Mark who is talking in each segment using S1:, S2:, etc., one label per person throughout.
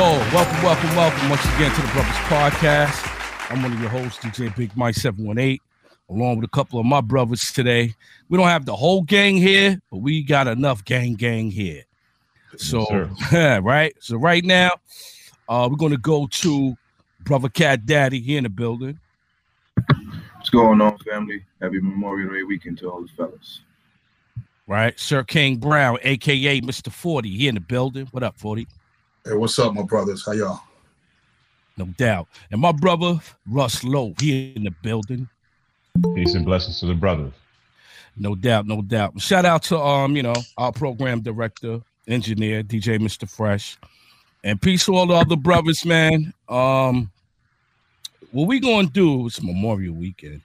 S1: So, welcome, welcome, welcome once again to the Brothers Podcast. I'm one of your hosts, DJ Big Mike 718, along with a couple of my brothers today. We don't have the whole gang here, but we got enough gang gang here. So, yes, right. So right now, uh, we're gonna go to Brother Cat Daddy here in the building.
S2: What's going on, family? Happy Memorial Day weekend to all the fellas.
S1: Right, Sir King Brown, aka Mr. 40, here in the building. What up, 40?
S3: Hey, what's up, my brothers? How y'all?
S1: No doubt. And my brother Russ Lowe here in the building.
S4: Peace and blessings to the brothers.
S1: No doubt, no doubt. Shout out to um, you know, our program director, engineer, DJ Mr. Fresh. And peace to all the other brothers, man. Um, what we gonna do is Memorial Weekend.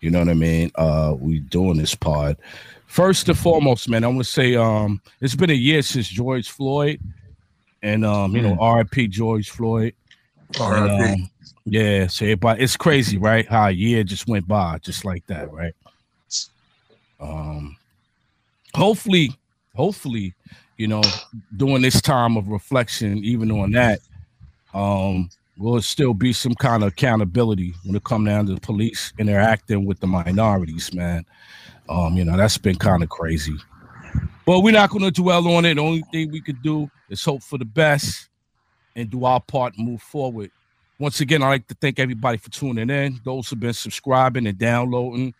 S1: You know what I mean? Uh, we doing this pod. First and foremost, man, I want to say um, it's been a year since George Floyd, and um, you know, R.I.P. George Floyd.
S3: R.I.P.
S1: um, yeah, so everybody, it's crazy, right? How a year just went by, just like that, right? Um, hopefully, hopefully, you know, during this time of reflection, even on that, um, will still be some kind of accountability when it come down to the police interacting with the minorities, man. Um, you know, that's been kind of crazy. But we're not going to dwell on it. The only thing we could do is hope for the best and do our part and move forward. Once again, I'd like to thank everybody for tuning in. Those who've been subscribing and downloading.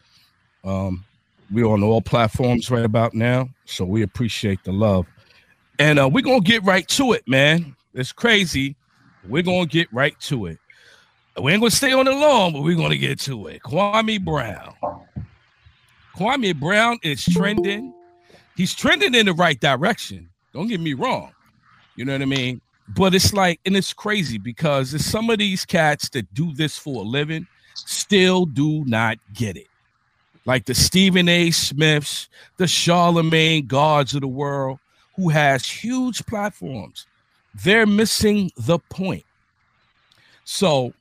S1: Um, we're on all platforms right about now. So we appreciate the love. And uh, we're going to get right to it, man. It's crazy. We're going to get right to it. We ain't going to stay on it long, but we're going to get to it. Kwame Brown. Kwame Brown is trending. He's trending in the right direction. Don't get me wrong. You know what I mean? But it's like, and it's crazy because there's some of these cats that do this for a living still do not get it. Like the Stephen A. Smiths, the Charlemagne guards of the world, who has huge platforms. They're missing the point. So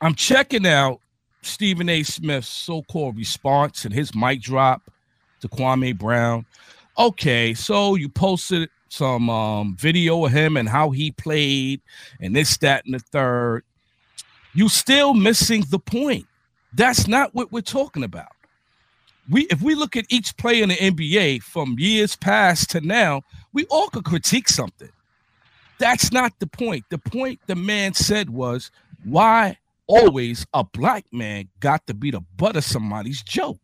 S1: I'm checking out Stephen A. Smith's so-called response and his mic drop to Kwame Brown. Okay, so you posted some um, video of him and how he played and this, that, and the third. You still missing the point. That's not what we're talking about. We if we look at each player in the NBA from years past to now, we all could critique something. That's not the point. The point the man said was why always a black man got to be the butt of somebody's joke.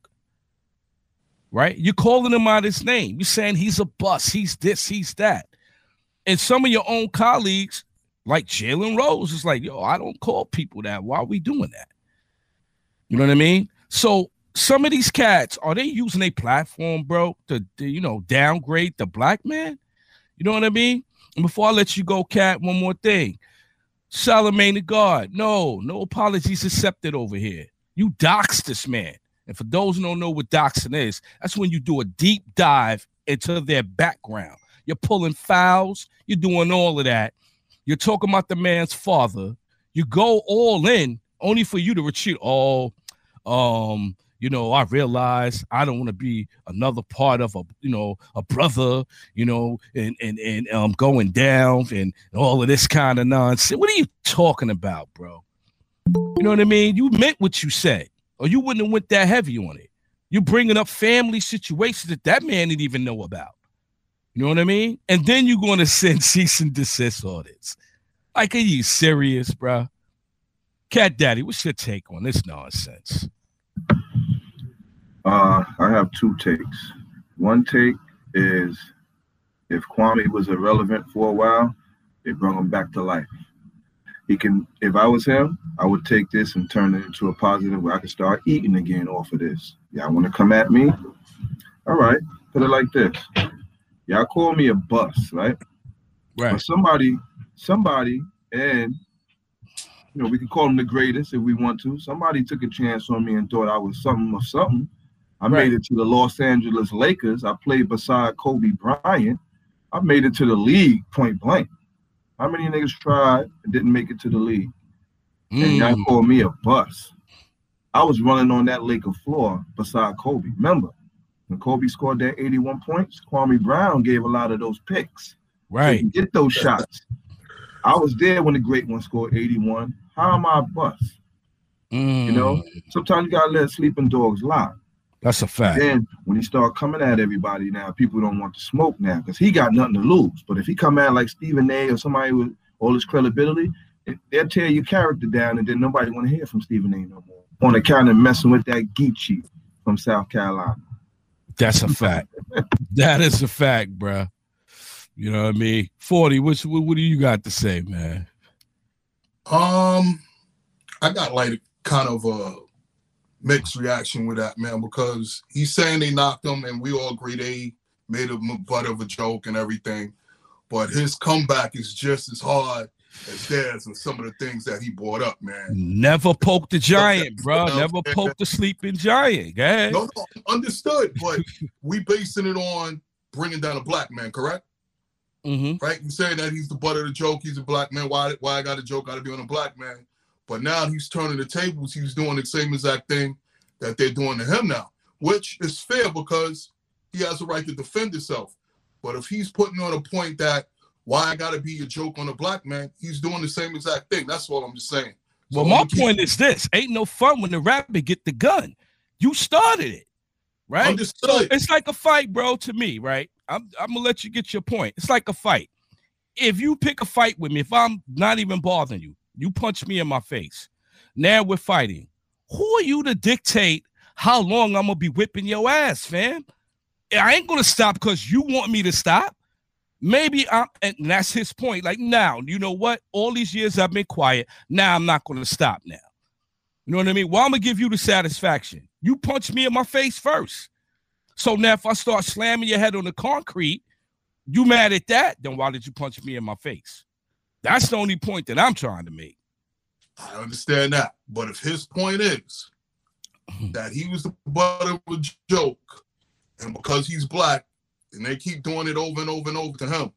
S1: Right? You're calling him out his name. You're saying he's a bust, he's this, he's that. And some of your own colleagues, like Jalen Rose, is like, yo, I don't call people that. Why are we doing that? You know what I mean? So some of these cats are they using a platform, bro, to, to, you know downgrade the black man? You know what I mean? And before I let you go, cat, one more thing. Charlemagne the God, no, no apologies accepted over here. You doxed this man. And for those who don't know what doxing is, that's when you do a deep dive into their background. You're pulling files, you're doing all of that. You're talking about the man's father. You go all in only for you to retreat. Oh, um, you know, I realize I don't want to be another part of a, you know, a brother, you know, and and and um going down and all of this kind of nonsense. What are you talking about, bro? You know what I mean? You meant what you said, or you wouldn't have went that heavy on it. You're bringing up family situations that that man didn't even know about. You know what I mean? And then you're going to send cease and desist orders. Like, are you serious, bro? Cat Daddy, what's your take on this nonsense?
S2: Uh, I have two takes. One take is if Kwame was irrelevant for a while, they brought him back to life. He can, if I was him, I would take this and turn it into a positive where I could start eating again off of this. Y'all want to come at me? All right, put it like this. Y'all call me a bust, right?
S1: Right.
S2: But somebody, somebody, and you know, we can call him the greatest if we want to. Somebody took a chance on me and thought I was something or something. I
S1: Right.
S2: made it to the Los Angeles Lakers. I played beside Kobe Bryant. I made it to the league point blank. How many niggas tried and didn't make it to the league? And y'all
S1: Mm,
S2: called me a bust. I was running on that Laker floor beside Kobe. Remember, when Kobe scored that 81 points, Kwame Brown gave a lot of those picks.
S1: right.
S2: Get those shots.
S5: I was there when the great one scored 81. How am I a bust? You know,
S1: Mm,
S5: sometimes you gotta let sleeping dogs lie.
S1: That's a fact.
S5: Then when he start coming at everybody now, people don't want to smoke now because he got nothing to lose. But if he come at like Stephen A. or somebody with all his credibility, they'll tear your character down, and then nobody want to hear from Stephen A. no more. On account of messing with that Geechee from South Carolina.
S1: That's a fact. that is a fact, bruh. You know what I mean? 40, what's, what, what do you got to say, man?
S3: Um, I got like kind of a mixed reaction with that man because he's saying they knocked him, and we all agree they made him a butt of a joke and everything. But his comeback is just as hard as theirs and some of the things that he brought up, man.
S1: Never poke the giant, bro. Never poke the sleeping giant. Go ahead.
S3: No, no, understood. But we basing it on bringing down a black man, correct?
S1: Mm-hmm.
S3: right? You saying that he's the butt of the joke, he's a black man. Why why I got a joke got to be on a black man? But now he's turning the tables. He's doing the same exact thing that they're doing to him now, which is fair because he has a right to defend himself. But if he's putting on a point that why I got to be a joke on a black man, he's doing the same exact thing. That's all I'm just saying. So
S1: Well, my
S3: gonna keep-
S1: point is this: ain't no fun when the rapper get the gun. You started it, right? So
S3: Understood.
S1: it's like a fight, bro. To me, right? I'm I'm gonna let you get your point. It's like a fight. If you pick a fight with me, if I'm not even bothering you, you punch me in my face. Now we're fighting. Who are you to dictate how long I'm gonna be whipping your ass, fam? I ain't gonna stop because you want me to stop. Maybe I'm, and that's his point. Like now, you know what? All these years I've been quiet. Now I'm not gonna stop. Now, you know what I mean? Well, I'm gonna give you the satisfaction. You punch me in my face first. So now, if I start slamming your head on the concrete, you mad at that? Then why did you punch me in my face? That's the only point that I'm trying to make.
S3: I understand that. But if his point is hmm. that he was the butt of a joke, and because he's black, and they keep doing it over and over and over to him,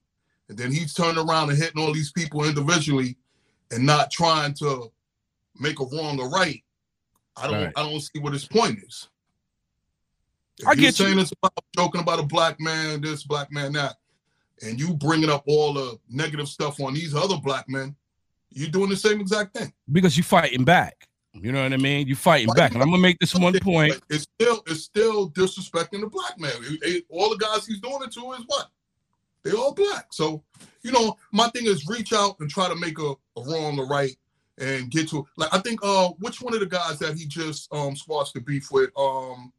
S3: and then he's turning around and hitting all these people individually and not trying to make a wrong or right, I don't
S1: Right.
S3: I don't see what his point is. If
S1: I
S3: you're
S1: get you.
S3: saying it's about joking about a black man, this black man, that, and you bringing up all the negative stuff on these other black men, you're doing the same exact thing.
S1: Because you're fighting back. You know what I mean? You fighting
S3: Fighting
S1: back. And I'm gonna make this one point.
S3: It's still it's still disrespecting the black man. It- it- all the guys he's doing it to is what? They all black. So, you know, my thing is reach out and try to make a, a wrong or right and get to like I think uh which one of the guys that he just um squashed the beef with um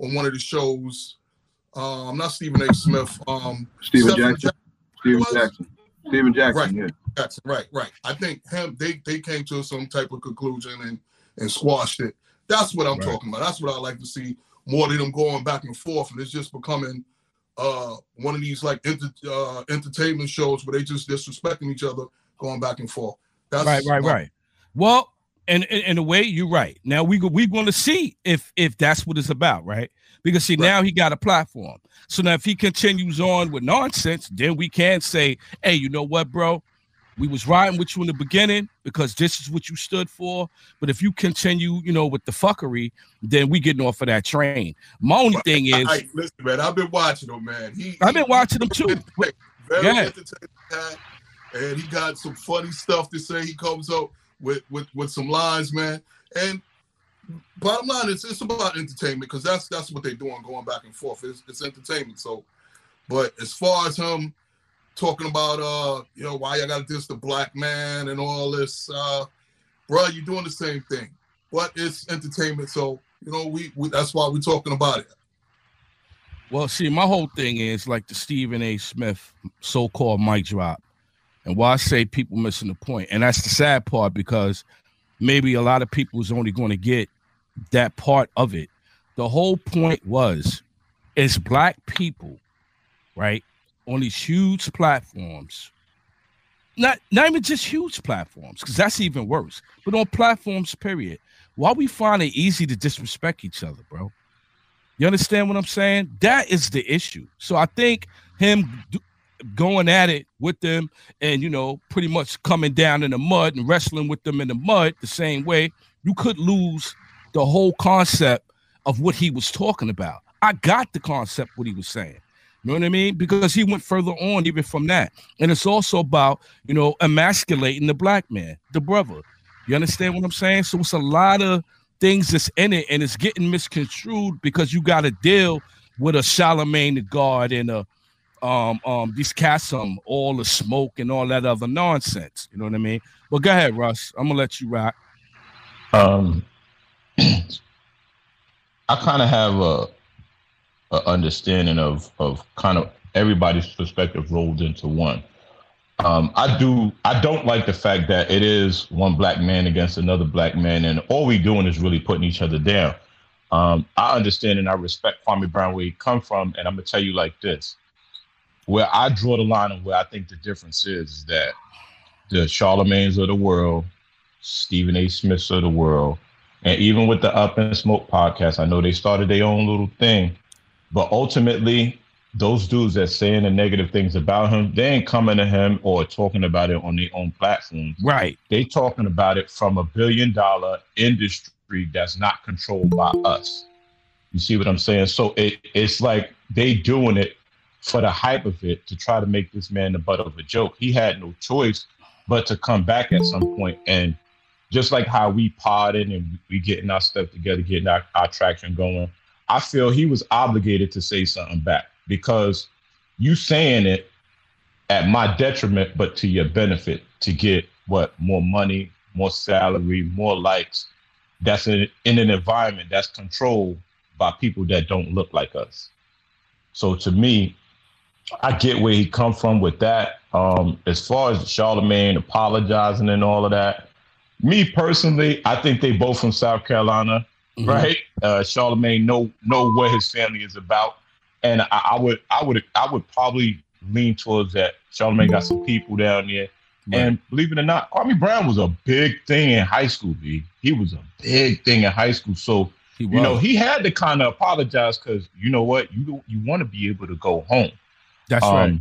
S3: on one of the shows, um not Stephen A. Smith, um Stephen
S5: Jackson. Steven
S3: was?
S5: Jackson. Steven Jackson,
S3: Right.
S5: yeah.
S3: Jackson, right, right. I think him they they came to some type of conclusion and and squashed it. That's what I'm
S1: Right.
S3: talking about. That's what I like to see more than them going back and forth, and it's just becoming uh one of these like enter, uh, entertainment shows where they just disrespecting each other, going back and forth. That's
S1: Right, right,
S3: my-
S1: right. Well, and in, in a way, you're right. Now we go, we're going to see if if that's what it's about, right? Because see,
S3: Right.
S1: now he got a platform. So now if he continues on with nonsense, then we can say, hey, you know what, bro? We was riding with you in the beginning because this is what you stood for. But if you continue, you know, with the fuckery, then we getting off of that train. My only thing is,
S3: Hey, listen, man, I've been watching him, man. He,
S1: I've been watching him too.
S3: Very
S1: Yeah.
S3: entertaining guy, and he got some funny stuff to say. He comes up with with with some lines, man. And bottom line, it's it's about entertainment because that's that's what they're doing, going back and forth. It's, it's entertainment. So, but as far as him talking about uh, you know, why I got to diss the black man and all this, uh, bro, you're doing the same thing. But it's entertainment, so you know, we, we that's why we're talking about it.
S1: Well, see, my whole thing is like the Stephen A. Smith so-called mic drop, and why I say people missing the point, and that's the sad part because maybe a lot of people is only going to get that part of it. The whole point was, it's black people, right, on these huge platforms. Not not even just huge platforms, because that's even worse. But on platforms, period. Why we find it easy to disrespect each other, bro? You understand what I'm saying? That is the issue. So I think him d- going at it with them and, you know, pretty much coming down in the mud and wrestling with them in the mud the same way, you could lose the whole concept of what he was talking about. I got the concept what he was saying. You know what I mean? Because he went further on even from that. And it's also about, you know, emasculating the black man, the brother. You understand what I'm saying? So it's a lot of things that's in it, and it's getting misconstrued because you got to deal with a Charlemagne the God and a um um these cats um all the smoke and all that other nonsense. You know what I mean? But go ahead, Russ. I'm gonna let you rock.
S4: Um, I kind of have a, a understanding of of kind of everybody's perspective rolled into one. Um, I do. I don't like the fact that it is one black man against another black man, and all we doing is really putting each other down. Um, I understand and I respect Kwame Brown where he come from, and I'm gonna tell you like this: where I draw the line and where I think the difference is, is that the Charlemagne's of the world, Stephen A. Smiths of the world, and even with the All the Smoke podcast, I know they started their own little thing, but ultimately, those dudes that saying the negative things about him, they ain't coming to him or talking about it on their own platform.
S1: Right.
S4: They talking about it from a billion dollar industry that's not controlled by us. You see what I'm saying? So it, it's like they doing it for the hype of it to try to make this man the butt of a joke. He had no choice but to come back at some point and just like how we potted and we getting our stuff together, getting our, our traction going, I feel he was obligated to say something back because you saying it at my detriment, but to your benefit to get what more money, more salary, more likes. That's in, in an environment that's controlled by people that don't look like us. So to me, I get where he come from with that. Um, as far as Charlemagne apologizing and all of that, me personally, I think they both from South Carolina, mm-hmm. right? Uh, Charlemagne know know what his family is about, and I, I, would I would I would probably lean towards that. Charlemagne got some people down there, right. and believe it or not, Kwame Brown was a big thing in high school. B. He was a big thing in high school, so. You know, he had to kind of apologize because you know what, you you want to be able to go home.
S1: That's um, right.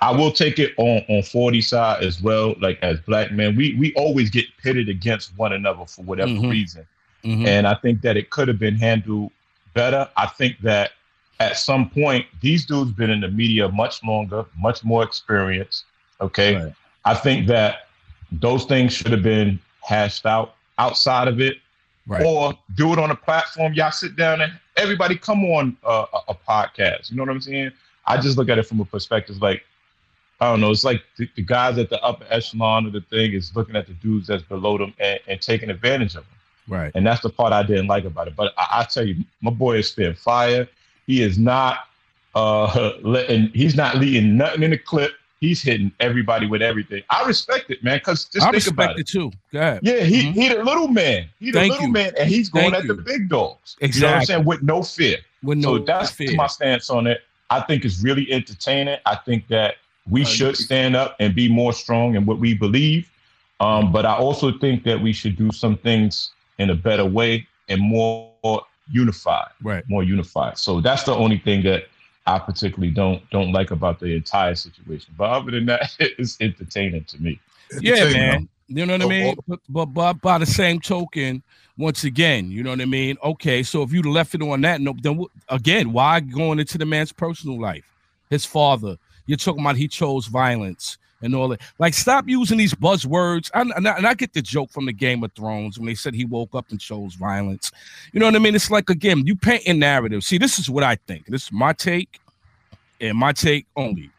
S4: I will take it on on 40 side as well. Like as black men, we we always get pitted against one another for whatever mm-hmm. reason. Mm-hmm. And I think that it could have been handled better. I think that at some point, these dudes been in the media much longer, much more experience. Okay. Right. I think that those things should have been hashed out outside of it. Right. Or do it on a platform. Y'all sit down and everybody come on a, a podcast. You know what I'm saying? I just look at it from a perspective like, I don't know, it's like the, the, guys at the upper echelon of the thing is looking at the dudes that's below them and, and taking advantage of them.
S1: Right.
S4: And that's the part I didn't like about it. But I, I tell you, my boy is spitting fire. He is not uh letting he's not leading nothing in the clip. He's hitting everybody with everything. I respect it, man. Cause just I think
S1: respect
S4: about it.
S1: too. Go ahead.
S4: Yeah, he mm-hmm. he the little man. He the Thank little you. man, and he's going Thank at you. the big dogs.
S1: Exactly.
S4: You know what I'm saying? With no fear.
S1: With no
S4: so that's
S1: fear.
S4: my stance on it. I think it's really entertaining. I think that we should stand up and be more strong in what we believe. Um, but I also think that we should do some things in a better way and more unified.
S1: Right.
S4: More unified. So that's the only thing that I particularly don't don't like about the entire situation. But other than that, it's entertaining to me.
S1: Yeah, man. You know what I mean? But, but, but by the same token, once again, you know what I mean? Okay, so if you left it on that note, then again, why going into the man's personal life? His father. You're talking about he chose violence and all that. Like, stop using these buzzwords. And, I, and I get the joke from the Game of Thrones when they said he woke up and chose violence. You know what I mean? It's like again, you paint a narrative. See, this is what I think. This is my take, and my take only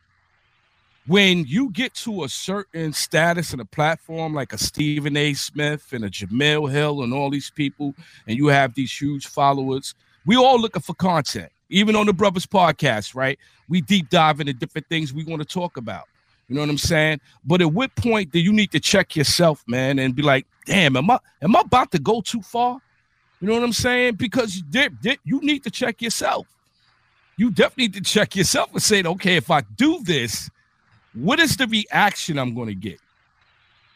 S1: when you get to a certain status and a platform like a Stephen A. Smith and a Jemele Hill and all these people, and you have these huge followers, we all looking for content. Even on the Brothers Podcast, right? We deep dive into different things we want to talk about. You know what I'm saying? But at what point do you need to check yourself, man, and be like, damn, am I am I about to go too far? You know what I'm saying? Because you need to check yourself. You definitely need to check yourself and say, okay, if I do this, what is the reaction I'm going to get?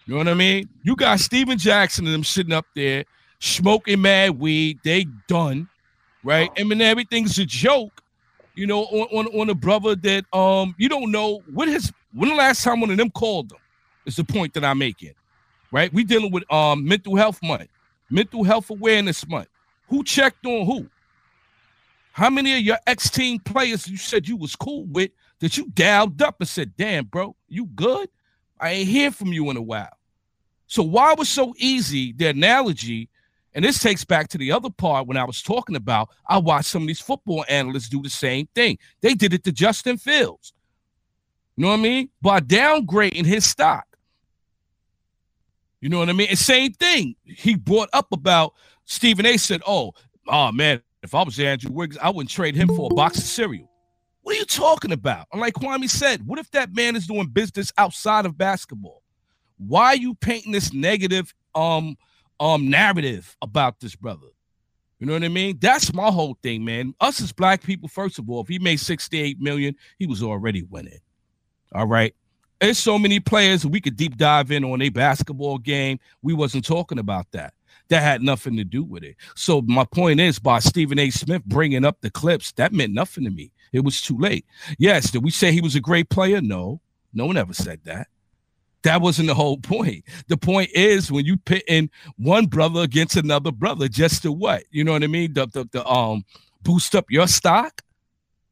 S1: You know what I mean? You got Stephen Jackson and them sitting up there smoking mad weed. They done, right? I mean, everything's a joke, you know, on, on, on a brother that um you don't know what his when the last time one of them called them is the point that I'm making, right? We dealing with um mental health month, mental health awareness month. Who checked on who? How many of your ex-team players you said you was cool with that you dialed up and said, "Damn, bro, you good? I ain't hear from you in a while." So why was so easy? The analogy, and this takes back to the other part when I was talking about. I watched some of these football analysts do the same thing. They did it to Justin Fields. You know what I mean? By downgrading his stock. You know what I mean? And same thing. He brought up about Stephen A. said, "Oh, oh man, if I was Andrew Wiggins, I wouldn't trade him for a box of cereal." What are you talking about? And like Kwame said, what if that man is doing business outside of basketball? Why are you painting this negative um um narrative about this brother? You know what I mean? That's my whole thing, man. Us as black people, first of all, if he made 68 million, he was already winning. All right. There's so many players we could deep dive in on a basketball game. We wasn't talking about that. That had nothing to do with it. So my point is, by Stephen A. Smith bringing up the clips, that meant nothing to me. It was too late. Yes, did we say he was a great player? No, no one ever said that. That wasn't the whole point. The point is when you pit in one brother against another brother, just to what? You know what I mean? The, the, the um boost up your stock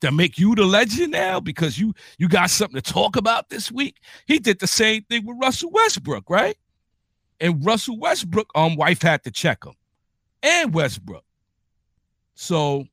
S1: to make you the legend now because you you got something to talk about this week. He did the same thing with Russell Westbrook, right? And Russell Westbrook, um, wife had to check him, and Westbrook. So,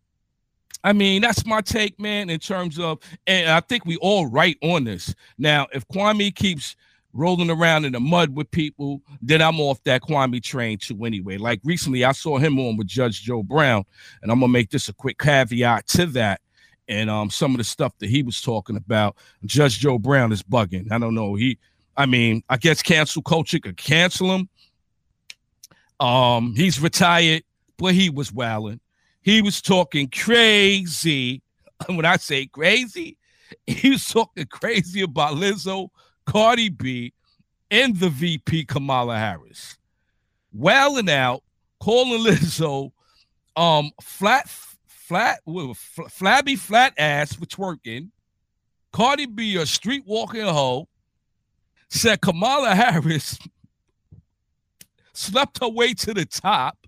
S1: I mean, that's my take, man. In terms of, and I think we all right on this. Now, if Kwame keeps rolling around in the mud with people, then I'm off that Kwame train too. Anyway, like recently, I saw him on with Judge Joe Brown, and I'm gonna make this a quick caveat to that and um some of the stuff that he was talking about. Judge Joe Brown is bugging. I don't know. He, I mean, I guess cancel culture could cancel him. Um, he's retired, but he was wailing. He was talking crazy. When I say crazy, he was talking crazy about Lizzo, Cardi B, and the VP Kamala Harris. Wailing out, calling Lizzo um flat flat with fl- flabby flat ass for twerking. Cardi B, a street walking hoe, said Kamala Harris slept her way to the top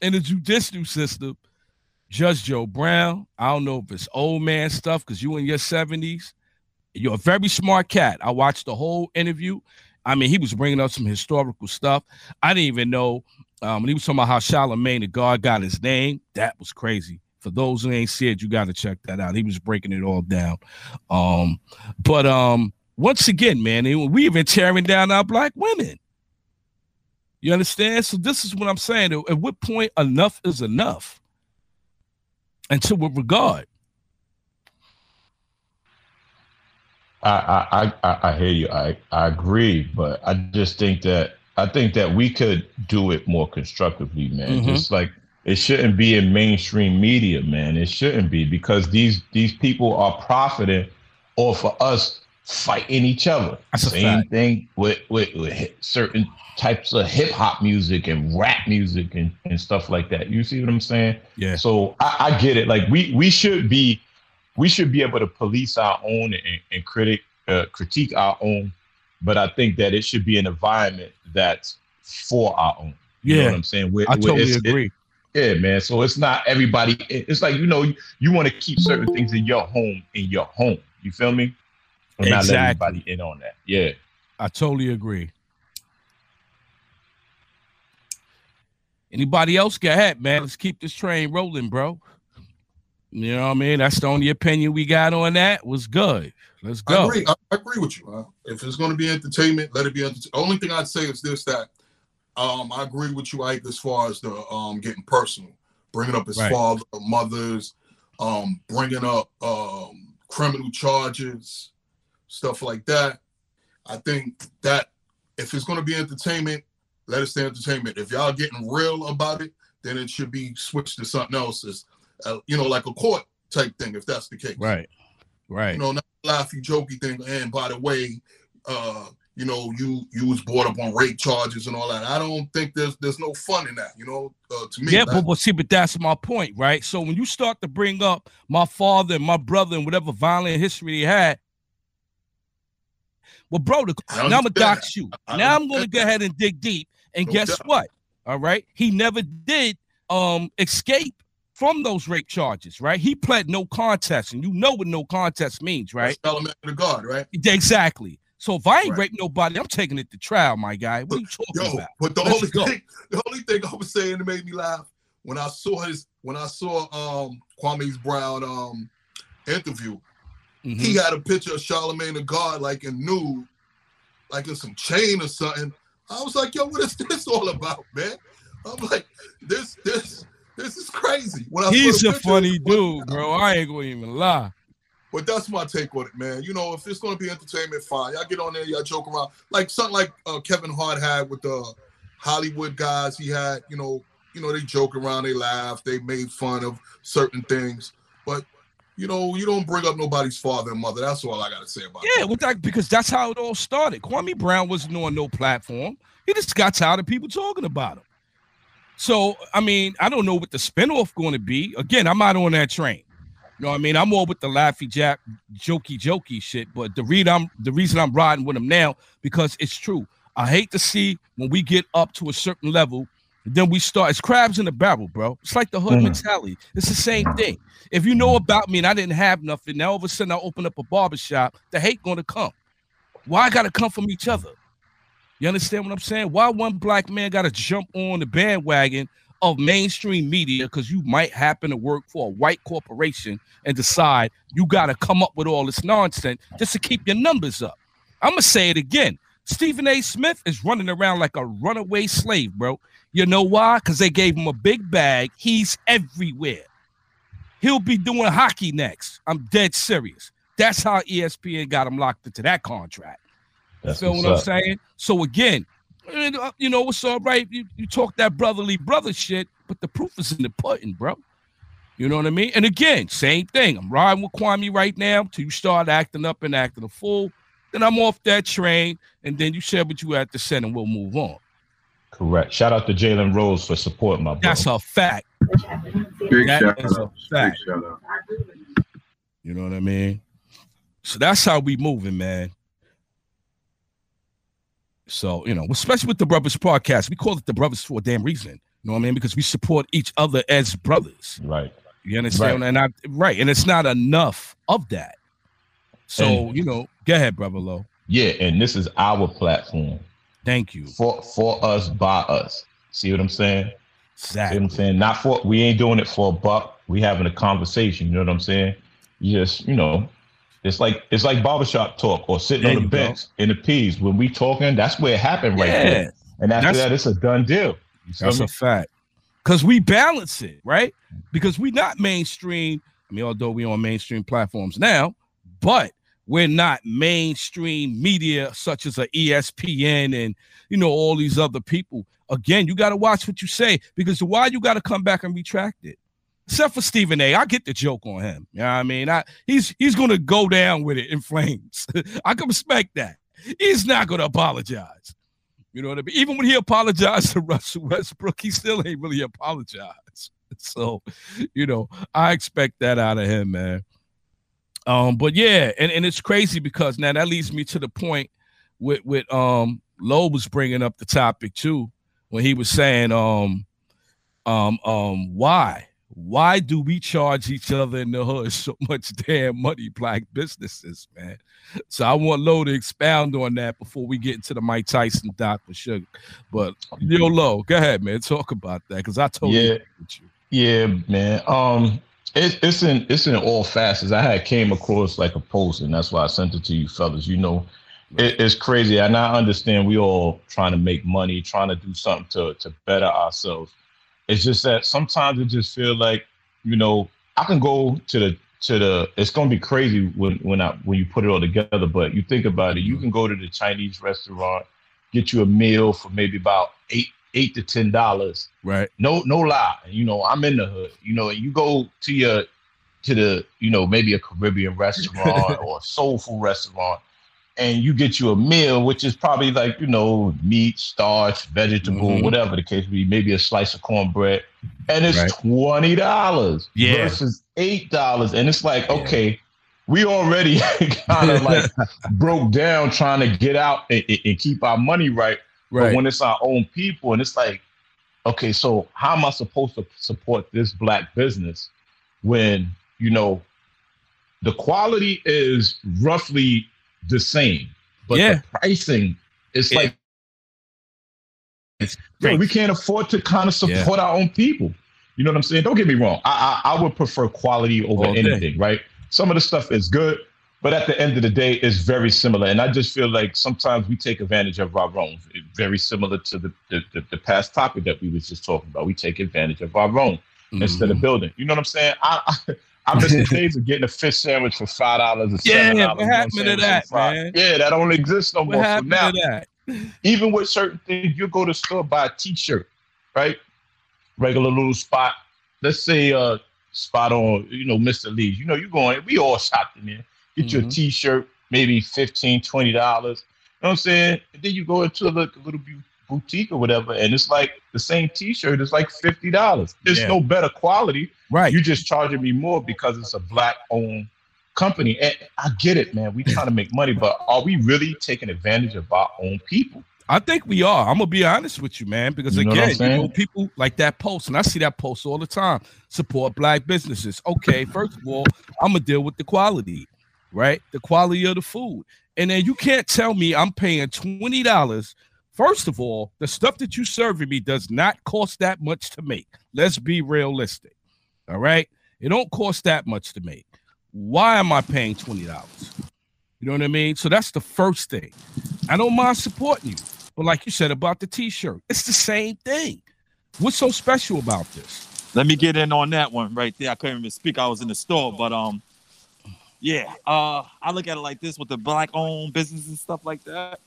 S1: in the judicial system. Judge Joe Brown, I don't know if it's old man stuff because you in your 70s. You're a very smart cat. I watched the whole interview. I mean, he was bringing up some historical stuff. I didn't even know um, when he was talking about how Charlemagne the God got his name, that was crazy. For those who ain't see it, you got to check that out. He was breaking it all down. Um, but um, once again, man, we even tearing down our black women. You understand? So this is what I'm saying. At what point enough is enough? And to what regard?
S4: I, I I I hear you. I I agree, but I just think that I think that we could do it more constructively, man. Mm-hmm. Just like it shouldn't be in mainstream media, man. It shouldn't be because these these people are profiting off of us fighting each other. That's Same thing with, with, with certain types of hip hop music and rap music and, and stuff like that. You see what I'm saying?
S1: Yeah.
S4: So I, I get it. Like we we should be we should be able to police our own and, and critic uh, critique our own but I think that it should be an environment that's for our own. You
S1: yeah,
S4: know what I'm saying?
S1: Where, I totally agree.
S4: It, yeah, man. So it's not everybody. It's like you know, you, you want to keep certain things in your home in your home. You feel me? And exactly. not let anybody in on that. Yeah,
S1: I totally agree. Anybody else? Go ahead, man. Let's keep this train rolling, bro. You know what I mean? That's the only opinion we got on that. Was good. Let's go.
S3: I agree. I, agree with you. Uh, if it's going to be entertainment, let it be entertainment. Only thing I'd say is this: that um, I agree with you, Ike, as far as the um, getting personal, bringing up his right. father, mothers, um, bringing up um, criminal charges, stuff like that. I think that if it's going to be entertainment, let it stay entertainment. If y'all getting real about it, then it should be switched to something else. As uh, you know, like a court type thing, if that's the case.
S1: Right. Right.
S3: You know, not laughy, jokey thing. And by the way, uh, you know, you you was brought up on rape charges and all that. I don't think there's there's no fun in that. You know, uh, to me.
S1: Yeah, but, but see, but that's my point, right? So when you start to bring up my father and my brother and whatever violent history they had. Well, bro, the, now I'm gonna dox you. now I'm gonna go ahead and dig deep. And no guess doubt. what? All right, he never did um escape from those rape charges, right? He pled no contest, and you know what no contest means, right?
S3: That's element of the God, right?
S1: Exactly. So if I ain't
S3: Right.
S1: raped nobody, I'm taking it to trial, my guy. What are you talking
S3: Yo,
S1: about?
S3: but the
S1: Let's
S3: only
S1: go.
S3: thing, the only thing I was saying that made me laugh when I saw his, when I saw um Kwame's Brown um interview,
S1: Mhm.
S3: he had a picture of Charlemagne the God like in nude, like in some chain or something. I was like, yo, what is this all about, man? I'm like, this, this, this is crazy.
S1: He's a funny dude, bro. I ain't gonna even lie.
S3: But that's my take on it, man. You know, if it's gonna be entertainment, fine. Y'all get on there, y'all joke around. Like something like uh, Kevin Hart had with the Hollywood guys. He had, you know, you know, they joke around, they laugh, they made fun of certain things. But you know, you don't bring up nobody's father and mother. That's all I gotta say about it.
S1: Yeah, with that, because that's how it all started. Kwame Brown wasn't on no platform. He just got tired of people talking about him. So, I mean, I don't know what the spinoff going to be. Again, I'm not on that train. You know what I mean? I'm more with the laughy jack, jokey, jokey shit. But the read I'm the reason I'm riding with him now because it's true. I hate to see when we get up to a certain level, then we start. It's crabs in the barrel, bro. It's like the hood
S4: Mhm.
S1: mentality. It's the same thing. If you know about me and I didn't have nothing, now all of a sudden I open up a barbershop, the hate gonna come. Why I gotta come from each other? You understand what I'm saying? Why one black man gotta jump on the bandwagon of mainstream media because you might happen to work for a white corporation and decide you gotta come up with all this nonsense just to keep your numbers up. I'm gonna say it again. Stephen A. Smith is running around like a runaway slave, bro. You know why? Because they gave him a big bag. He's everywhere. He'll be doing hockey next. I'm dead serious. That's how ESPN got him locked into that contract. You
S4: That's
S1: feel
S4: what's
S1: what I'm
S4: up.
S1: saying? So again, you know, it's all right. You, you talk that brotherly brother shit, but the proof is in the pudding, bro. You know what I mean? And again, same thing. I'm riding with Kwame right now till you start acting up and acting a fool. Then I'm off that train, and then you said what you had to say, and we'll move on.
S4: Correct. Shout out to Jalen Rose for supporting my bro.
S1: That's a fact.
S5: Big
S1: That
S5: shout
S1: is a
S5: out. Big
S1: fact.
S5: shout out.
S1: You know what I mean? So that's how we moving, man. So, you know, especially with the Brothers podcast, we call it the Brothers for a damn reason. You know what I mean? Because we support each other as brothers.
S4: right.
S1: You understand? And I right, and it's not enough of that. So,
S4: And-
S1: you know, go ahead, brother Lowe.
S4: Yeah, and this is our platform
S1: Thank you.
S4: for for us by us. See what I'm saying? See what I'm saying? Not for we ain't doing it for a buck. We having a conversation. You know what I'm saying? You just you know, it's like it's like barbershop talk or sitting
S1: There
S4: on the
S1: you go.
S4: bench in the peas when we talking. That's where it happened right
S1: Yeah,
S4: there. And after
S1: That's-
S4: that, it's a done deal.
S1: That's
S4: me?
S1: a fact. Because we balance it, right? Because we not mainstream. I mean, although we on mainstream platforms now, but we're not mainstream media such as a ESPN and you know all these other people. Again, you got to watch what you say because why you got to come back and retract it. Except for Stephen A, I get the joke on him. You know what I mean? I, he's he's gonna go down with it in flames. I can respect that. He's not gonna apologize. You know what I mean? Even when he apologized to Russell Westbrook, he still ain't really apologized. So, you know, I expect that out of him, man. Um, but yeah, and, and it's crazy because now that leads me to the point with with um Lowe was bringing up the topic too when he was saying um um um why why do we charge each other in the hood so much damn money black businesses man so i want Lowe to expound on that before we get into the mike tyson doc for sugar but yo Lowe, go ahead man talk about that because i totally
S4: Yeah.
S1: you
S4: Yeah, man. Um, it, it's in it's in all facets. I had came across like a post, and that's why I sent it to you, fellas. You know, it, it's crazy, and I understand we all trying to make money, trying to do something to to better ourselves. It's just that sometimes it just feel like, you know, I can go to the to the. It's gonna be crazy when when I when you put it all together. But you think about it, you can go to the Chinese restaurant, get you a meal for maybe about eight eight to ten dollars
S1: right
S4: no no lie you know i'm in the hood you know and you go to your to the you know maybe a caribbean restaurant or a soulful restaurant and you get you a meal which is probably like you know meat starch vegetable
S1: Mhm.
S4: whatever the case may be maybe a slice of cornbread and it's
S1: Right.
S4: twenty dollars
S1: Yeah.
S4: versus eight dollars and it's like
S1: Yeah.
S4: okay we already kind of like broke down trying to get out and, and- keep our money right but
S1: right
S4: when it's our own people and it's like okay, so how am I supposed to support this black business when you know the quality is roughly the same, but
S1: Yeah.
S4: the pricing is
S1: Yeah.
S4: like yo, we can't afford to kind of
S1: Yeah.
S4: support our own people. You know what I'm saying? Don't get me wrong. I I, I would prefer quality over
S1: All day.
S4: anything, right? Some of the stuff is good, but at the end of the day, it's very similar. And I just feel like sometimes we take advantage of our own. Very similar to the the, the, the past topic that we was just talking about. We take advantage of our own instead of
S1: Mhm.
S4: building. You know what I'm saying? I I, I miss the days of getting a fish sandwich for five dollars or
S1: Yeah,
S4: seven
S1: what
S4: dollars. you know
S1: happened to that, man?
S4: Yeah, that don't exist no
S1: What
S4: more. So
S1: happened
S4: now,
S1: to that?
S4: even with certain things, you go to the store buy a T-shirt, right? Regular little spot. Let's say uh spot on, you know, Mr. Lee. You know, you going. We all shopped in there. Get you a
S1: Mhm.
S4: T-shirt, maybe 15 20 dollars. You know what I'm saying? And then you go into a little, little boutique or whatever, and it's like the same T-shirt is like fifty dollars. It's
S1: Yeah.
S4: no better quality.
S1: Right.
S4: You're just charging me more because it's a black-owned company. And I get it, man. We trying to make money, but are we really taking advantage of our own people?
S1: I think we are. I'm gonna be honest with you, man, because
S4: You know
S1: again, you know, people like that post, and I see that post all the time. Support black businesses. Okay, first of all, I'm gonna deal with the quality, right? The quality of the food, and then you can't tell me I'm paying twenty dollars. First of all, the stuff that you're serving me does not cost that much to make. Let's be realistic. All right, it don't cost that much to make. Why am I paying twenty dollars? You know what I mean? So that's the first thing. I don't mind supporting you. But like you said about the t-shirt, it's the same thing. What's so special about this?
S6: Let me get in on that one right there. I couldn't even speak. I was in the store, but um, yeah. Uh, I look at it like this with the black-owned business and stuff like that.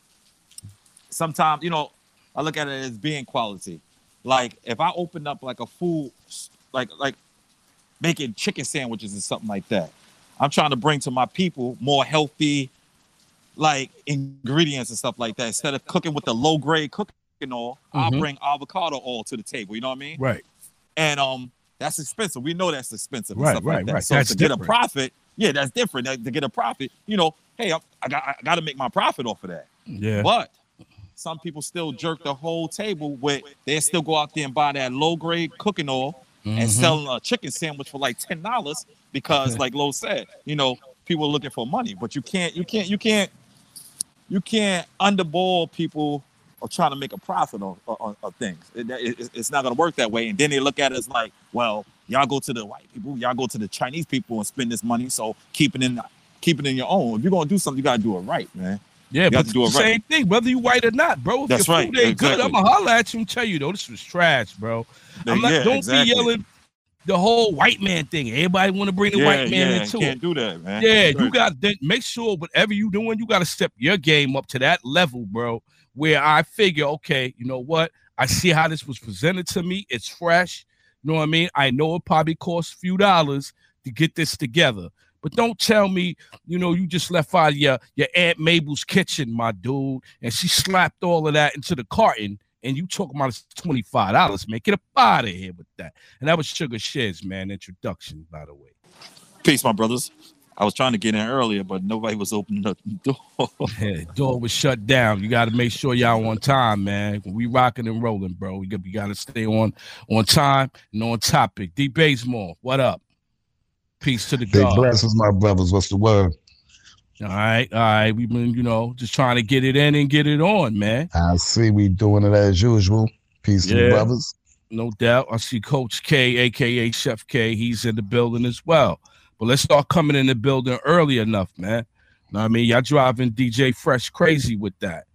S6: Sometimes, you know, I look at it as being quality. Like if I opened up like a food, like like making chicken sandwiches and something like that, I'm trying to bring to my people more healthy, like ingredients and stuff like that. Instead of cooking with the low-grade cooking oil, I'll
S1: Mhm.
S6: bring avocado oil to the table. You know what I mean?
S1: Right.
S6: and um that's expensive. We know that's expensive. and
S1: Right,
S6: like
S1: right,
S6: that.
S1: right.
S6: So
S1: That's
S6: to get a profit, yeah, that's different. That- To get a profit, you know, hey, I, I got I got to make my profit off of that.
S1: Yeah.
S6: But some people still jerk the whole table with they still go out there and buy that low grade cooking oil and
S1: Mhm.
S6: sell a chicken sandwich for like ten dollars because, like Lowe said, you know, people are looking for money. But you can't, you can't, you can't, you can't underball people or trying to make a profit on, on, on things. It- it- it's not going to work that way. And then they look at it as like, well, y'all go to the white people, y'all go to the Chinese people and spend this money. So keep it in, keep it in your own. If you're going to do something, you got to do it right, man.
S1: Yeah,
S6: You
S1: but
S6: do it
S1: the
S6: right.
S1: same thing, whether you white or not, bro. If
S6: That's
S1: your
S6: right,
S1: food ain't good, I'm
S6: exactly.
S1: gonna holler at you and tell you, though, this was trash, bro. I'm not,
S6: Yeah,
S1: don't
S6: exactly.
S1: be yelling the whole white man thing. Everybody want to bring the
S6: yeah,
S1: white man
S6: yeah,
S1: into
S6: can't
S1: it.
S6: do that, man.
S1: Yeah, you
S6: right.
S1: got to make sure whatever you doing, you got to step your game up to that level, bro. Where I figure, okay, you know what? I see how this was presented to me. It's fresh. You know what I mean? I know it probably costs a few dollars to get this together. But don't tell me, you know, you just left out of your, your Aunt Mabel's kitchen, my dude, and she slapped all of that into the carton, and you talking about it's $25, man. Get up out of here with that. And that was Sugar Sheds, man, introduction, by the way.
S6: Peace, my brothers. I was trying to get in earlier, but nobody was opening up the door.
S1: Yeah, door was shut down. You got to make sure y'all on time, man. We rocking and rolling, bro. We got, we got to stay on on time and on topic. D Bazemore, what up? Peace to the
S7: Big
S1: God.
S7: blessings, my brothers. What's the word?
S1: All right, all right. We've been, you know, just trying to get it in and get it on, man.
S7: I see we doing it as usual. Peace to the brothers.
S1: No doubt. I see Coach K, aka Chef K. He's in the building as well. But let's start coming in the building early enough, man. Know what I mean? Y'all driving DJ Fresh crazy with that.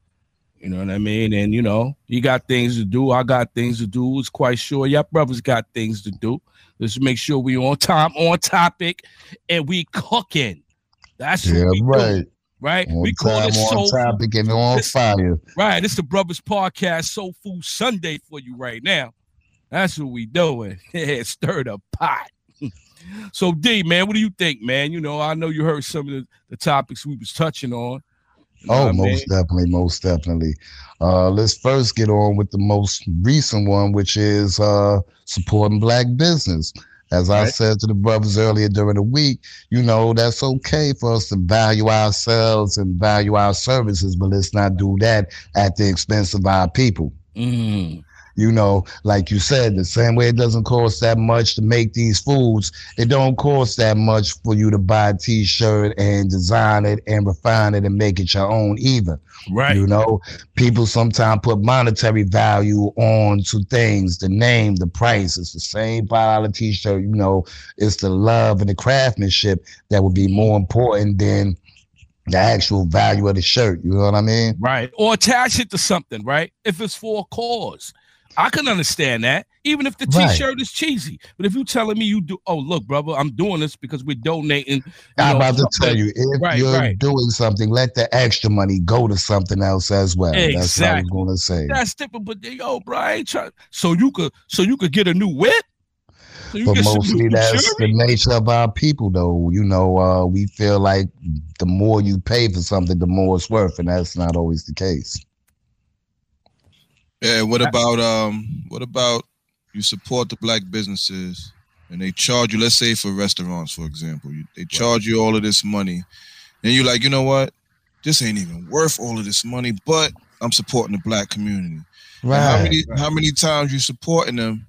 S1: You know what I mean? And you know, he got things to do. I got things to do. It's quite sure y'all brothers got things to do. Let's make sure we on time, on topic, and we cooking. That's what
S7: Yeah,
S1: we do,
S7: right.
S1: right?
S7: On
S1: we call
S7: time,
S1: it
S7: on
S1: soul food.
S7: topic, and on
S1: This-
S7: fire.
S1: Right, it's the Brothers Podcast Soul Food Sunday for you right now. That's what we doing. Yeah, stir the pot. so D, man, what do you think, man? You know, I know you heard some of the, the topics we was touching on. You know
S7: Oh,
S1: what I mean?
S7: most definitely, most definitely. Uh, let's first get on with the most recent one, which is uh, supporting black business. As I said to the brothers earlier during the week, you know, that's okay for us to value ourselves and value our services, but let's not do that at the expense of our people.
S1: Mm,
S7: You know, like you said, the same way it doesn't cost that much to make these foods, it don't cost that much for you to buy a t-shirt and design it and refine it and make it your own either.
S1: Right.
S7: You know, people sometimes put monetary value on to things, the name, the price. It's the same dollar t-shirt. You know, it's the love and the craftsmanship that would be more important than the actual value of the shirt. You know what I mean?
S1: Right. Or attach it to something, right? If it's for a cause. I can understand that, even if the
S7: Right.
S1: t-shirt is cheesy. But if you telling me you do, oh look, brother, I'm doing this because we're donating.
S7: I'm
S1: know,
S7: about to tell you, if
S1: Right,
S7: you're
S1: right.
S7: doing something, let the extra money go to something else as well. That's what I was
S1: Exactly.
S7: gonna say.
S1: That's different. But yo, bro, I ain't trying. So you could, so you could get a new whip. So
S7: But mostly that's the nature of our people though. You know, uh, we feel like the more you pay for something, the more it's worth, and that's not always the case.
S2: Yeah, what about um what about you support the black businesses and they charge you, let's say for restaurants, for example, you, they charge you all of this money, and you're like, you know what? This ain't even worth all of this money, but I'm supporting the black community. And how
S7: Right.
S2: many how many times you supporting them?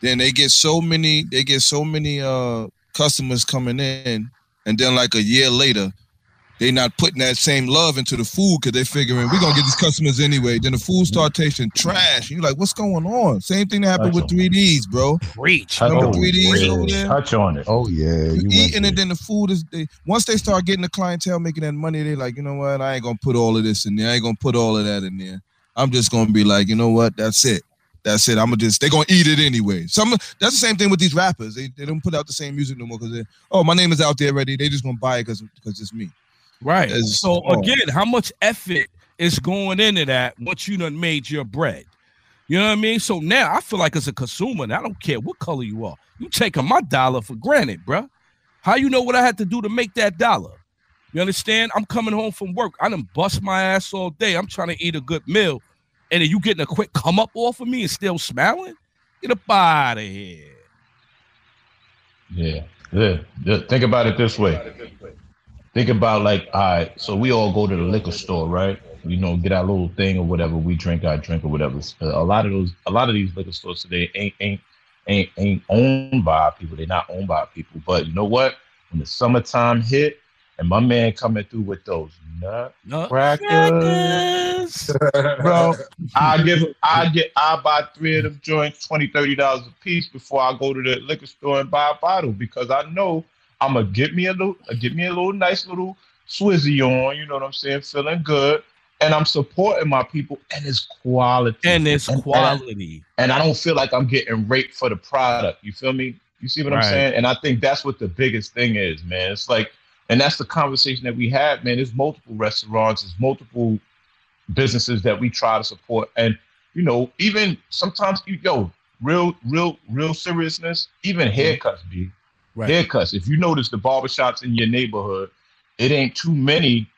S2: Then they get so many they get so many uh customers coming in, and then like a year later, they not putting that same love into the food because they're figuring we're gonna get these customers anyway. Then the food start tasting trash. And you're like, what's going on? Same thing that happened with 3Ds, bro.
S1: Preach.
S4: Touch,
S2: Remember
S4: oh,
S2: 3Ds
S4: yeah.
S2: over there?
S4: Touch on it.
S7: Oh yeah,
S2: You,
S7: you went
S2: eating
S7: through
S2: and then the food is they once they start getting the clientele making that money, they like, you know what? I ain't gonna put all of this in there. I ain't gonna put all of that in there. I'm just gonna be like, you know what? That's it. That's it. I'm gonna just they're gonna eat it anyway. Some that's the same thing with these rappers. They, they don't put out the same music no more because they oh my name is out there already. They just gonna buy it because because it's me.
S1: Right.
S2: It's-
S1: So
S2: oh.
S1: again, how much effort is going into that once you done made your bread? You know what I mean? So now I feel like as a consumer, and I don't care what color you are, you taking my dollar for granted, bruh. How you know what I had to do to make that dollar? You understand? I'm coming home from work. I done bust my ass all day. I'm trying to eat a good meal. And then you getting a quick come up off of me and still smiling? Get up out of here.
S4: Yeah. yeah. yeah. Think about it this way. Think about like, all right, so we all go to the liquor store, right? You know, get our little thing or whatever. We drink our drink or whatever. Uh, a lot of those, a lot of these liquor stores today ain't ain't ain't ain't owned by people. They're not owned by people. But you know what? When the summertime hit, and my man coming through with those nut
S1: No.
S4: crackers, bro. I give I get I buy three of them joints, 20 dollars a piece before I go to the liquor store and buy a bottle because I know I'm gonna get me a little get me a little nice little swizzy on, you know what I'm saying, feeling good. And I'm supporting my people and it's quality.
S1: And it's
S4: And- and I-
S1: quality.
S4: and I don't feel like I'm getting raped for the product. You feel me? You see what
S1: Right.
S4: I'm saying? And I think that's what the biggest thing is, man. It's like, and that's the conversation that we had, man. There's multiple restaurants, there's multiple businesses that we try to support, and you know, even sometimes, you yo, real, real, real seriousness. Even mm-hmm. haircuts, b
S1: Right.
S4: haircuts. If you notice the barbershops in your neighborhood, it ain't too many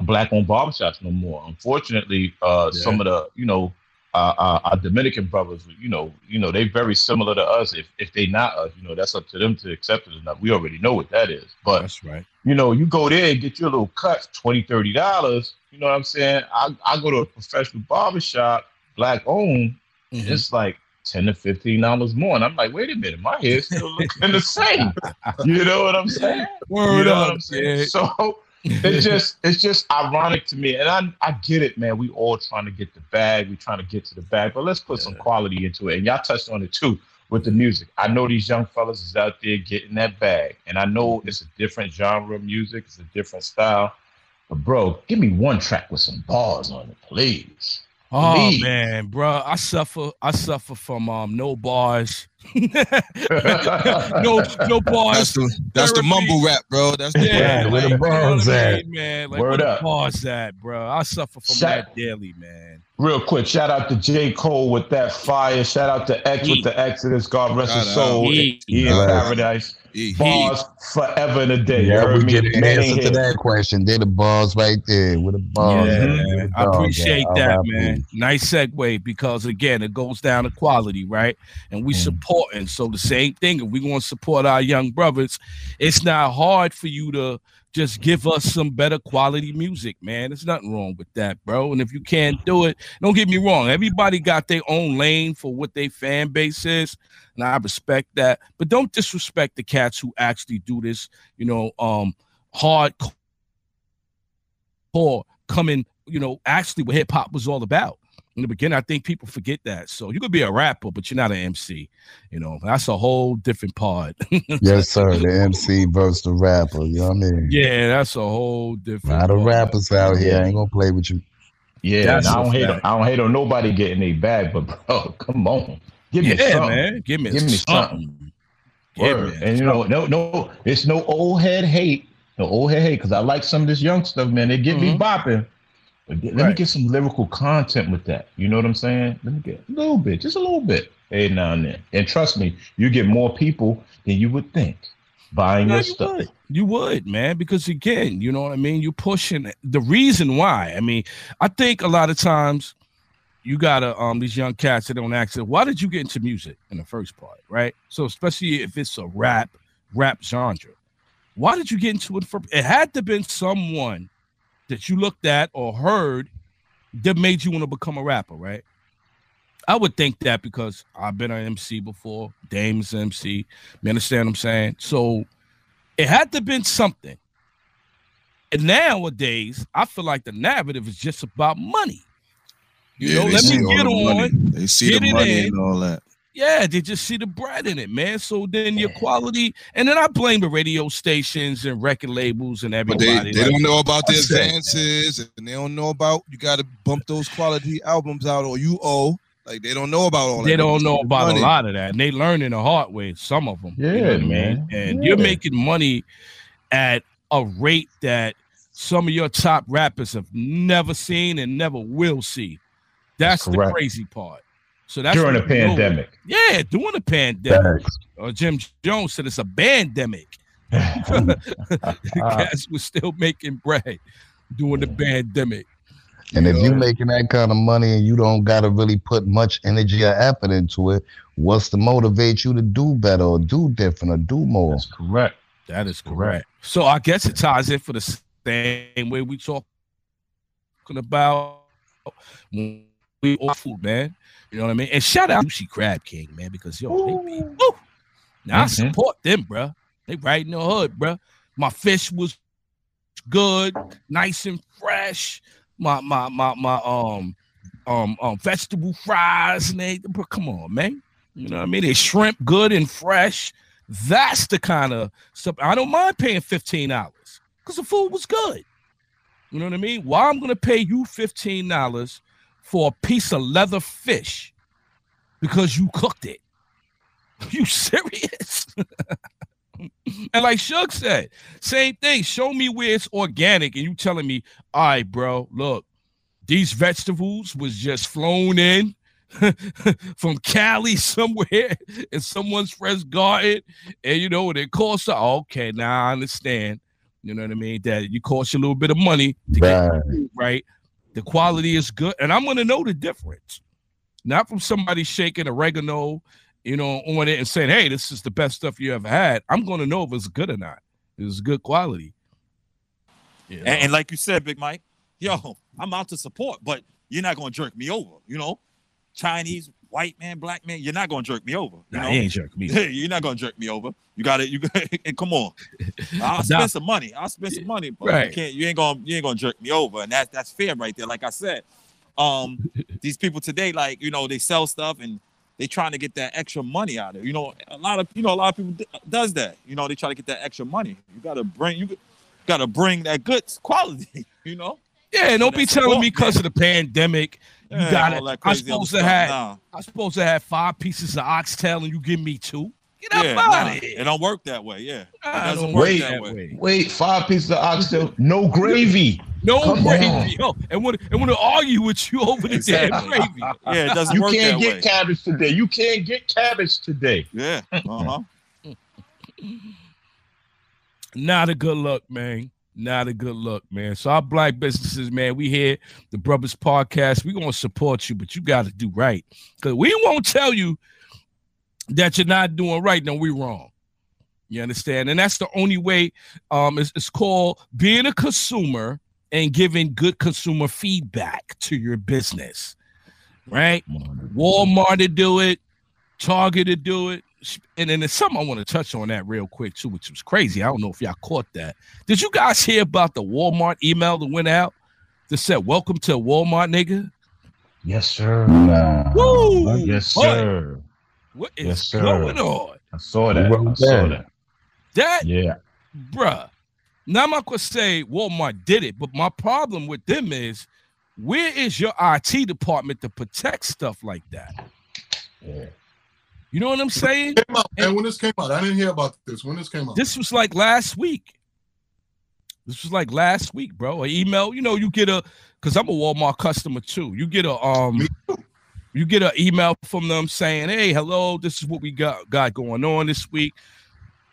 S4: black-owned barbershops no more. Unfortunately, uh, some of the, you know, uh, uh, our Dominican brothers, you know, you know, they very similar to us. If if they not us, you know, that's up to them to accept it or not. We already know what that is. But
S1: That's right.
S4: you know, you go there and get your little cuts, 20 dollars. You know what I'm saying? I, I go to a professional barbershop, black owned,
S1: Mhm.
S4: it's like 10 to 15 dollars more. And I'm like, wait a minute, my hair still looking the same. You know what I'm saying? You know
S1: up,
S4: what I'm saying? So it's just it's just ironic to me. And I I get it, man. We all trying to get the bag. We trying to get to the bag, but let's put some quality into it. And y'all touched on it too with the music. I know these young fellas is out there getting that bag. And I know mm-hmm. it's a different genre of music, it's a different style. But bro, give me one track with some bars on it, please.
S1: Oh
S4: Please.
S1: man, bro, I suffer. I suffer from um no bars, no no
S2: That's
S1: bars.
S2: the that's the mumble rap, bro. That's the
S1: Yeah,
S7: where the
S1: like, you know
S7: bars
S1: what I mean, man. Like,
S4: Word
S1: where the
S4: up.
S1: bars at, bro? I suffer from
S4: Shout-
S1: that daily, man.
S4: Real quick, shout out to J. Cole with that fire. Shout out to X with the Exodus. God rest his soul.
S1: out.
S4: He in paradise.
S2: E.
S4: Bars forever and a day.
S7: Yeah, we get an answer
S4: in
S7: to that question. They're the bars right there. With the bars.
S1: Yeah,
S7: at? The
S1: I appreciate
S7: at?
S1: that,
S7: R.I.P.
S1: man. Nice segue because again, it goes down to quality, right? And we
S4: Mm.
S1: support important. So the same thing, if we want to support our young brothers, it's not hard for you to just give us some better quality music, man. There's nothing wrong with that, bro. And if you can't do it, don't get me wrong. Everybody got their own lane for what their fan base is, and I respect that. But don't disrespect the cats who actually do this, you know, um, hardcore coming, you know, actually what hip hop was all about in the beginning. I think people forget that. So you could be a rapper, but you're not an MC. You know, that's a whole different part.
S7: yes, sir. The MC versus the rapper. You know what I mean?
S1: Yeah, that's a whole different.
S7: A lot of rappers out here. I ain't gonna play with you.
S4: Yeah, I don't hate. On, I don't hate on nobody getting a bag, but bro, come on, give me
S1: yeah,
S4: something.
S1: man, give me, give me something.
S4: Word. and you know, no, no, it's no old head hate, no old head hate, because I like some of this young stuff, man. They get mm-hmm. me bopping. Let right. me get some lyrical content with that. You know what I'm saying? Let me get a little bit, just a little bit, hey now and then. And trust me, you get more people than you would think buying yeah, your you stuff.
S1: Would. You would, man, because again, you know what I mean. You're pushing the reason why. I mean, I think a lot of times you gotta um these young cats that don't ask, why did you get into music in the first part, right? So especially if it's a rap rap genre, why did you get into it? For it had to have been someone that you looked at or heard that made you want to become a rapper, right? I would think that because I've been an MC before, Dame's MC. You understand what I'm saying? So it had to have been something. And nowadays, I feel like the narrative is just about money. You yeah, know, let me get on.
S2: Money. They see the money in. and all that.
S1: Yeah, they just see the bread in it, man. So then your quality, and then I blame the radio stations and record labels and everybody.
S2: But they, they like, don't know about the advances, and they don't know about you got to bump those quality albums out, or you owe. Like they don't know about all
S1: they that. They don't know about money. a lot of that, and they learn in the hard way. Some of them,
S4: yeah, you know man.
S1: And
S4: yeah.
S1: you're making money at a rate that some of your top rappers have never seen and never will see. That's, That's the crazy part. So that's
S4: during a pandemic.
S1: Yeah, during a pandemic. Uh, Jim Jones said it's a pandemic. Guys was still making bread during the pandemic.
S7: And if you're making that kind of money and you don't got to really put much energy or effort into it, what's to motivate you to do better or do different or do more?
S4: That's correct.
S1: That is correct. So I guess it ties in for the same way we talking about we all food, man. You know what I mean? And shout out Juicy Crab King, man, because yo, they be, woo. Now mm-hmm. I support them, bro. They right in the hood, bro. My fish was good, nice and fresh. My my my my um um um vegetable fries and they bro, come on, man. You know what I mean? They shrimp good and fresh. That's the kind of stuff I don't mind paying $15 because the food was good. You know what I mean? Why I'm gonna pay you $15 for a piece of leather fish because you cooked it. You serious? and like Shug said, same thing. Show me where it's organic, and you telling me, all right, bro, look, these vegetables was just flown in from Cali somewhere in someone's fresh garden, and you know what it costs. Okay, now I understand. You know what I mean? That you cost you a little bit of money to right. get food, right? The quality is good, and I'm gonna know the difference. Not from somebody shaking oregano, you know, on it and saying, "Hey, this is the best stuff you ever had." I'm gonna know if it's good or not. It's good quality.
S6: You know? and, and like you said, Big Mike, yo, I'm out to support, but you're not gonna jerk me over. You know, Chinese, white man, black man, you're not gonna jerk me over.
S1: You
S6: nah,
S1: know? ain't jerk me.
S6: you're not gonna jerk me over. You got it. You and come on. I'll spend some money. I'll spend some money, but right. you can't. You ain't gonna. You ain't gonna jerk me over, and that's that's fair right there. Like I said, um, these people today, like you know, they sell stuff and they trying to get that extra money out of it. You know, a lot of you know a lot of people d- does that. You know, they try to get that extra money. You gotta bring you gotta bring that good quality. You know.
S1: Yeah, don't be telling me because of the pandemic you yeah, got it. I'm supposed to have. Nah. I'm supposed to have five pieces of oxtail, and you give me two. Get up yeah, out nah, of here.
S6: It don't work that way. Yeah,
S4: it doesn't work wait, that way. Wait, five pieces of oxtail, no gravy.
S1: No Come gravy. Yo, and want and want to argue with you over the exactly. damn gravy.
S6: Yeah, it doesn't
S4: you
S6: work
S4: can't get
S6: way.
S4: cabbage today. You can't get cabbage today.
S6: Yeah. Uh huh.
S1: Not a good look, man not a good look, man. So our black businesses, man, we here, the Brothers Podcast. we gonna support you, but you gotta do right. Cause we won't tell you that you're not doing right, then we wrong. You understand? And that's the only way. Um, it's, it's called being a consumer and giving good consumer feedback to your business. Right? Walmart to do it, Target to do it. And then there's something I want to touch on that real quick too, which was crazy. I don't know if y'all caught that. Did you guys hear about the Walmart email that went out that said, "Welcome to Walmart, nigga"?
S4: Yes, sir.
S1: Woo!
S4: Yes,
S1: Boy,
S4: sir.
S1: What is
S4: Yes, sir.
S1: going on?
S4: I saw that. I saw
S7: that?
S4: that.
S1: That
S4: Yeah.
S1: bruh. Now I'm not gonna say Walmart did it, but my problem with them is where is your IT department to protect stuff like that?
S4: Yeah.
S1: You know what I'm saying?
S3: Out, and when this came out, I didn't hear about this. When this came out,
S1: This was like last week. This was like last week, bro. An email, you know, you get a because I'm a Walmart customer too. You get a um you get an email from them saying, Hey, hello, this is what we got got going on this week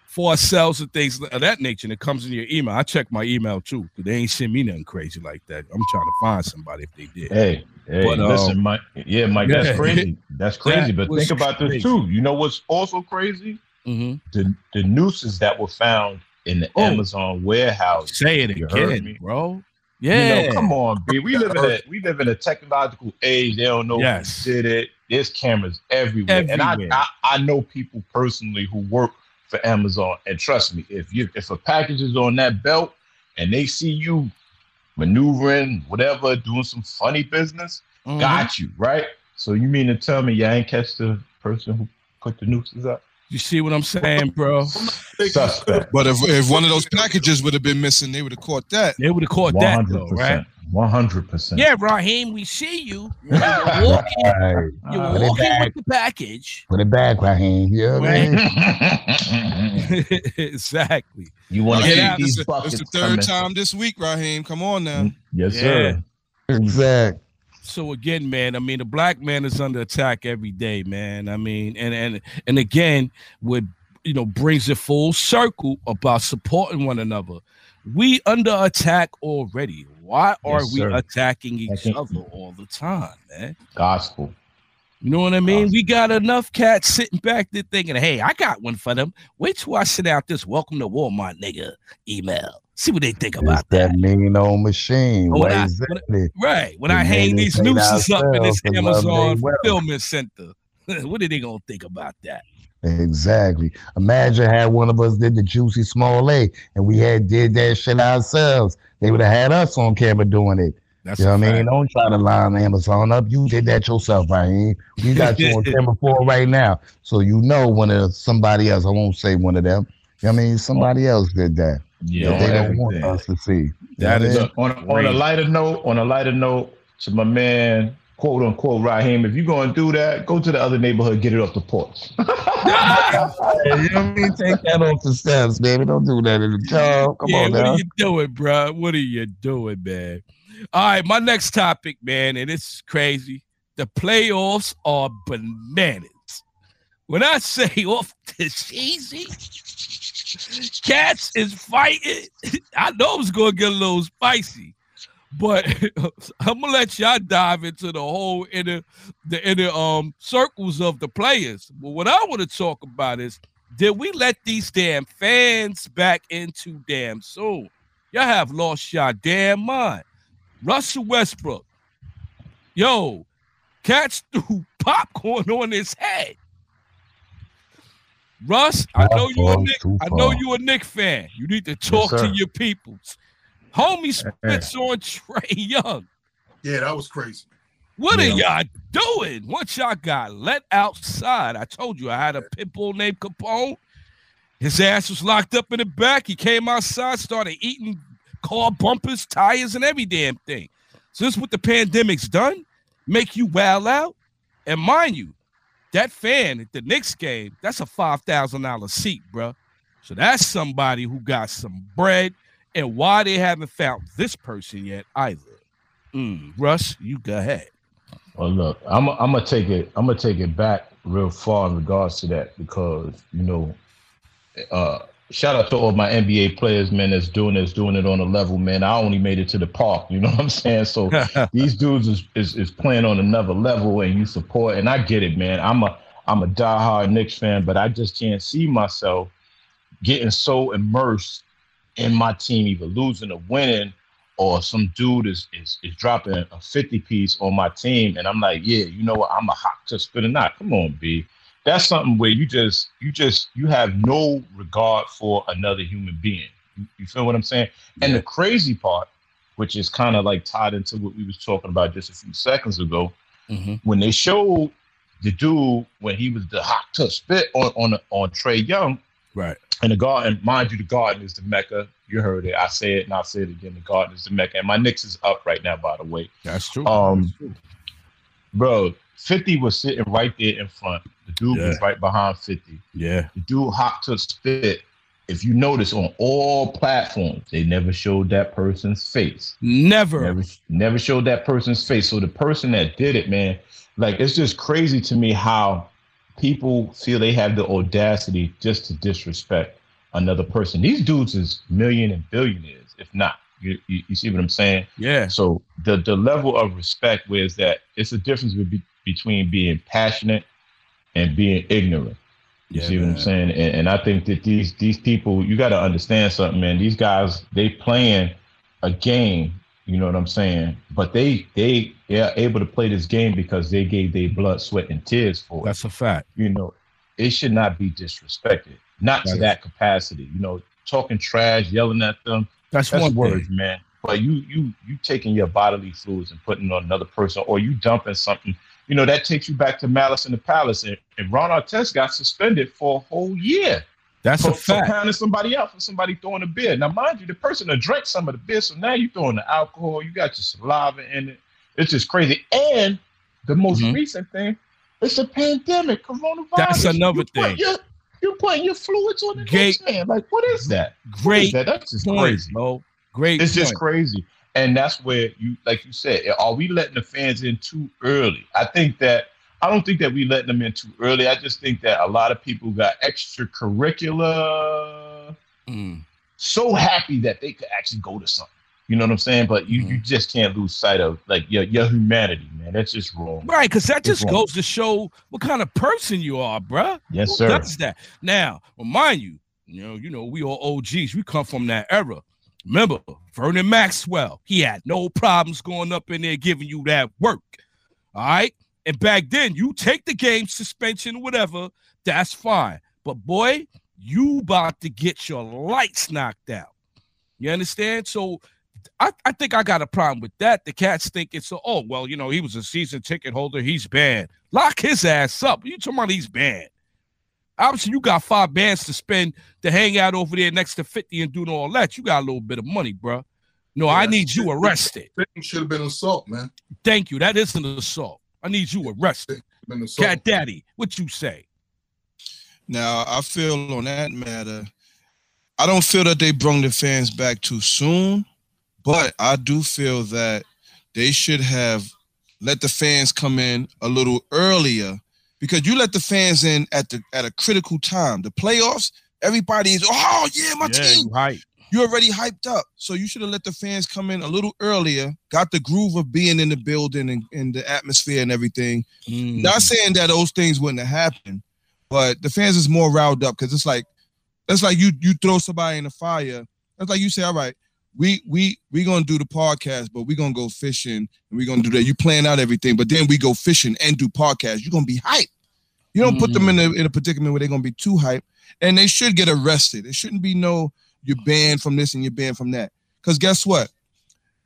S1: for ourselves and things of that nature. And it comes in your email. I check my email too, they ain't send me nothing crazy like that. I'm trying to find somebody if they did.
S4: Hey, hey,
S1: But, um,
S4: listen, Mike. Yeah, Mike,
S1: yeah.
S4: that's crazy. That's crazy.
S1: That
S4: but think about
S1: crazy.
S4: this too. You know what's also crazy?
S1: Mm-hmm.
S4: The the nooses that were found in the
S1: Oh.
S4: Amazon warehouse.
S1: Say it
S4: You
S1: again, bro. Yeah.
S4: You know, come on, B. We live in a we live in a technological age. They don't know
S1: Yes.
S4: who did it. There's cameras everywhere. And I, I I know people personally who work for Amazon. And trust me, if you if a package is on that belt and they see you maneuvering, whatever, doing some funny business,
S1: Mhm.
S4: got you, right? So you mean to tell me you ain't catch the person who put the nooses up?
S1: You see what I'm saying, bro?
S4: Suspect.
S2: But if, if one of those packages would have been missing, they would have caught that.
S1: They would have caught
S4: One
S1: that
S4: hundred
S1: though, right?
S4: percent. One hundred percent.
S1: Yeah, Raheem, we see you. You're walking,
S7: Right.
S1: you're
S4: Uh,
S7: Put it
S1: walking with the package.
S7: Put it back, Raheem. You know what I mean?
S1: exactly.
S4: you want to
S1: that-
S4: see
S2: It's
S4: these
S2: the,
S4: buckets
S2: it's the third
S4: coming.
S2: time this week, Raheem. Come on now.
S4: Yes,
S1: Yeah.
S4: sir.
S7: Exact.
S1: So again, man, I mean, the black man is under attack every day, man. I mean, and and and again, what you know brings it full circle about supporting one another. We under attack already. Why are
S4: Yes,
S1: we attacking each other all the time, man?
S4: Gospel.
S1: You know what I mean? We got enough cats sitting back there thinking, hey, I got one for them. Wait till I send out this welcome to Walmart nigga email. See what they think
S7: It's
S1: about that.
S7: that mean old machine.
S1: When
S7: Right,
S1: I-
S7: exactly.
S1: Right. When I hang these nooses up in this
S7: ourselves to love
S1: Amazon fulfillment center. what are they gonna think about that?
S7: Exactly. Imagine had one of us did the juicy small A and we had did that shit ourselves. They would have had us on camera doing it.
S1: That's
S7: You know what I mean? Don't try to line Amazon up. You did that yourself, Raheem. We got you on camera for right now. So you know when it's somebody else. I won't say one of them. You know what I mean? Somebody else did that.
S4: Yeah,
S7: that they don't want us to see.
S1: That
S7: You know
S1: is
S7: what I
S4: Look, on, on a lighter note, on a lighter note, to my man, quote unquote, Raheem, if you're gonna do that, go to the other neighborhood, get it off the porch.
S7: mean? you know what I mean? Take that off the steps, baby. Don't do that in the job. Come
S1: yeah,
S7: on
S1: what
S7: now.
S1: are you doing, bro? What are you doing, man? All right, my next topic, man, and it's crazy. The playoffs are bananas. When I say off the cheesy, Cats is fighting. I know it's gonna get a little spicy, but I'm gonna let y'all dive into the whole inner the inner um circles of the players. But what I want to talk about is did we let these damn fans back in too damn soon? Y'all have lost your damn mind. Russell Westbrook, yo, cats threw popcorn on his head. Russ, I know you a
S7: Knick.
S1: I know you a Knick fan. You need to talk to your peoples. Homie spits on Trae Young.
S3: Yeah, that was crazy.
S1: What
S4: Yeah.
S1: are y'all doing? Once y'all got let outside, I told you I had a pit bull named Capone. His ass was locked up in the back. He came outside, started eating car bumpers, tires, and every damn thing. So this is what the pandemic's done. Make you wow out. And mind you, that fan at the Knicks game, that's a five thousand dollar seat, bro. So that's somebody who got some bread. And why they haven't found this person yet either. Mm, Russ, you go ahead.
S4: Well, look, I'm I'm gonna take it. I'm gonna take it back real far in regards to that because you know, uh, shout out to all my NBA players, man. That's doing this, doing it on a level, man. I only made it to the park. You know what I'm saying? So these dudes is, is is playing on another level, and you support. And I get it, man. I'm a I'm a diehard Knicks fan, but I just can't see myself getting so immersed in my team, either losing or winning, or some dude is is, is dropping a 50 piece on my team, and I'm like, yeah, you know what? I'm a hot to spin or not. Come on, B. That's something where you just you just you have no regard for another human being. You, you feel what I'm saying? And the crazy part, which is kind of like tied into what we was talking about just a few seconds ago,
S1: Mhm.
S4: when they showed the dude when he was the hot to spit on on on Trae Young,
S1: Right.
S4: and the garden, mind you, the garden is the mecca. You heard it. I say it and I'll say it again. The garden is the mecca. And my Knicks is up right now, by the way.
S1: That's true.
S4: Um,
S1: That's true.
S4: Bro, 50 was sitting right there in front. The dude was right behind 50.
S1: Yeah.
S4: The dude hot to spit. If you notice on all platforms, they never showed that person's face.
S1: Never.
S4: Never, never showed that person's face. So the person that did it, man, like it's just crazy to me how people feel they have the audacity just to disrespect another person. These dudes is million and billionaires, if not. You, you, you see what I'm saying?
S1: Yeah.
S4: So the the level of respect where is that it's a difference be- between being passionate and being ignorant. You
S1: Yeah,
S4: see what I'm saying? And, and I think that these these people, you got to understand something, man. These guys, they playing a game. You know what I'm saying? But they they they are able to play this game because they gave their blood, sweat, and tears for it.
S1: That's a fact.
S4: You know, it should not be disrespected, not to
S1: Right.
S4: that capacity. You know, talking trash, yelling at them,
S1: That's,
S4: that's
S1: one
S4: words, man. But you you you taking your bodily fluids and putting it on another person, or you dumping something. You know that takes you back to Malice in the Palace, and, and Ron Artest got suspended for a whole year
S1: That's
S4: for,
S1: a
S4: for
S1: fact.
S4: pounding somebody out for somebody throwing a beer. Now, mind you, the person that drank some of the beer, so now you're throwing the alcohol, you got your saliva in it. It's just crazy. And the most
S1: Mhm.
S4: recent thing, it's a pandemic, coronavirus.
S1: That's another
S4: you
S1: thing.
S4: Your, you're putting your fluids on the
S1: Gate-
S4: next man. Like, what is that? Is
S1: Great
S4: that? That's just
S1: point,
S4: crazy.
S1: bro. Great.
S4: It's just crazy. And that's where you, like you said, are we letting the fans in too early? I think that I don't think that we letting them in too early. I just think that a lot of people got extracurricular,
S1: Mm.
S4: so happy that they could actually go to something. You know what I'm saying? But you, you
S1: Mm-hmm.
S4: just can't lose sight of like your your humanity, man. That's just wrong.
S1: Right, because that
S4: It's
S1: just
S4: wrong.
S1: goes to show what kind of person you are, bruh.
S4: Yes,
S1: Who
S4: sir.
S1: does that? Now, remind you, you know, you know, we all OGs. We come from that era. Remember, Vernon Maxwell, he had no problems going up in there giving you that work. All right. And back then, you take the game suspension whatever, that's fine. But boy, you about to get your lights knocked out. You understand? So I, I think I got a problem with that. The cats think it's a, oh, well, you know, he was a season ticket holder. He's banned. Lock his ass up. You talking about he's banned. Obviously, you got five bands to spend to hang out over there next to 50 and doing all that. You got a little bit of money, bro. No, I need you arrested.
S3: Should have been assault, man.
S1: Thank you. That is an assault. I need you arrested. Cat Daddy, what you say?
S2: Now I feel on that matter, I don't feel that they brung the fans back too soon, but I do feel that they should have let the fans come in a little earlier because you let the fans in at the at a critical time. The playoffs, everybody is oh yeah, my team.
S1: you hype.
S2: You're already hyped up. So you should have let the fans come in a little earlier, got the groove of being in the building and, and the atmosphere and everything.
S1: Mm.
S2: Not saying that those things wouldn't have happened, but the fans is more riled up because it's like that's like you you throw somebody in the fire. That's like you say, all right, we we we gonna do the podcast, but we gonna go fishing and we gonna do that. You plan out everything, but then we go fishing and do podcast. You're gonna be hype. You don't put them in a mm. in a predicament where they're gonna be too hype, and they should get arrested. It shouldn't be no you're banned from this and you're banned from that. Because guess what?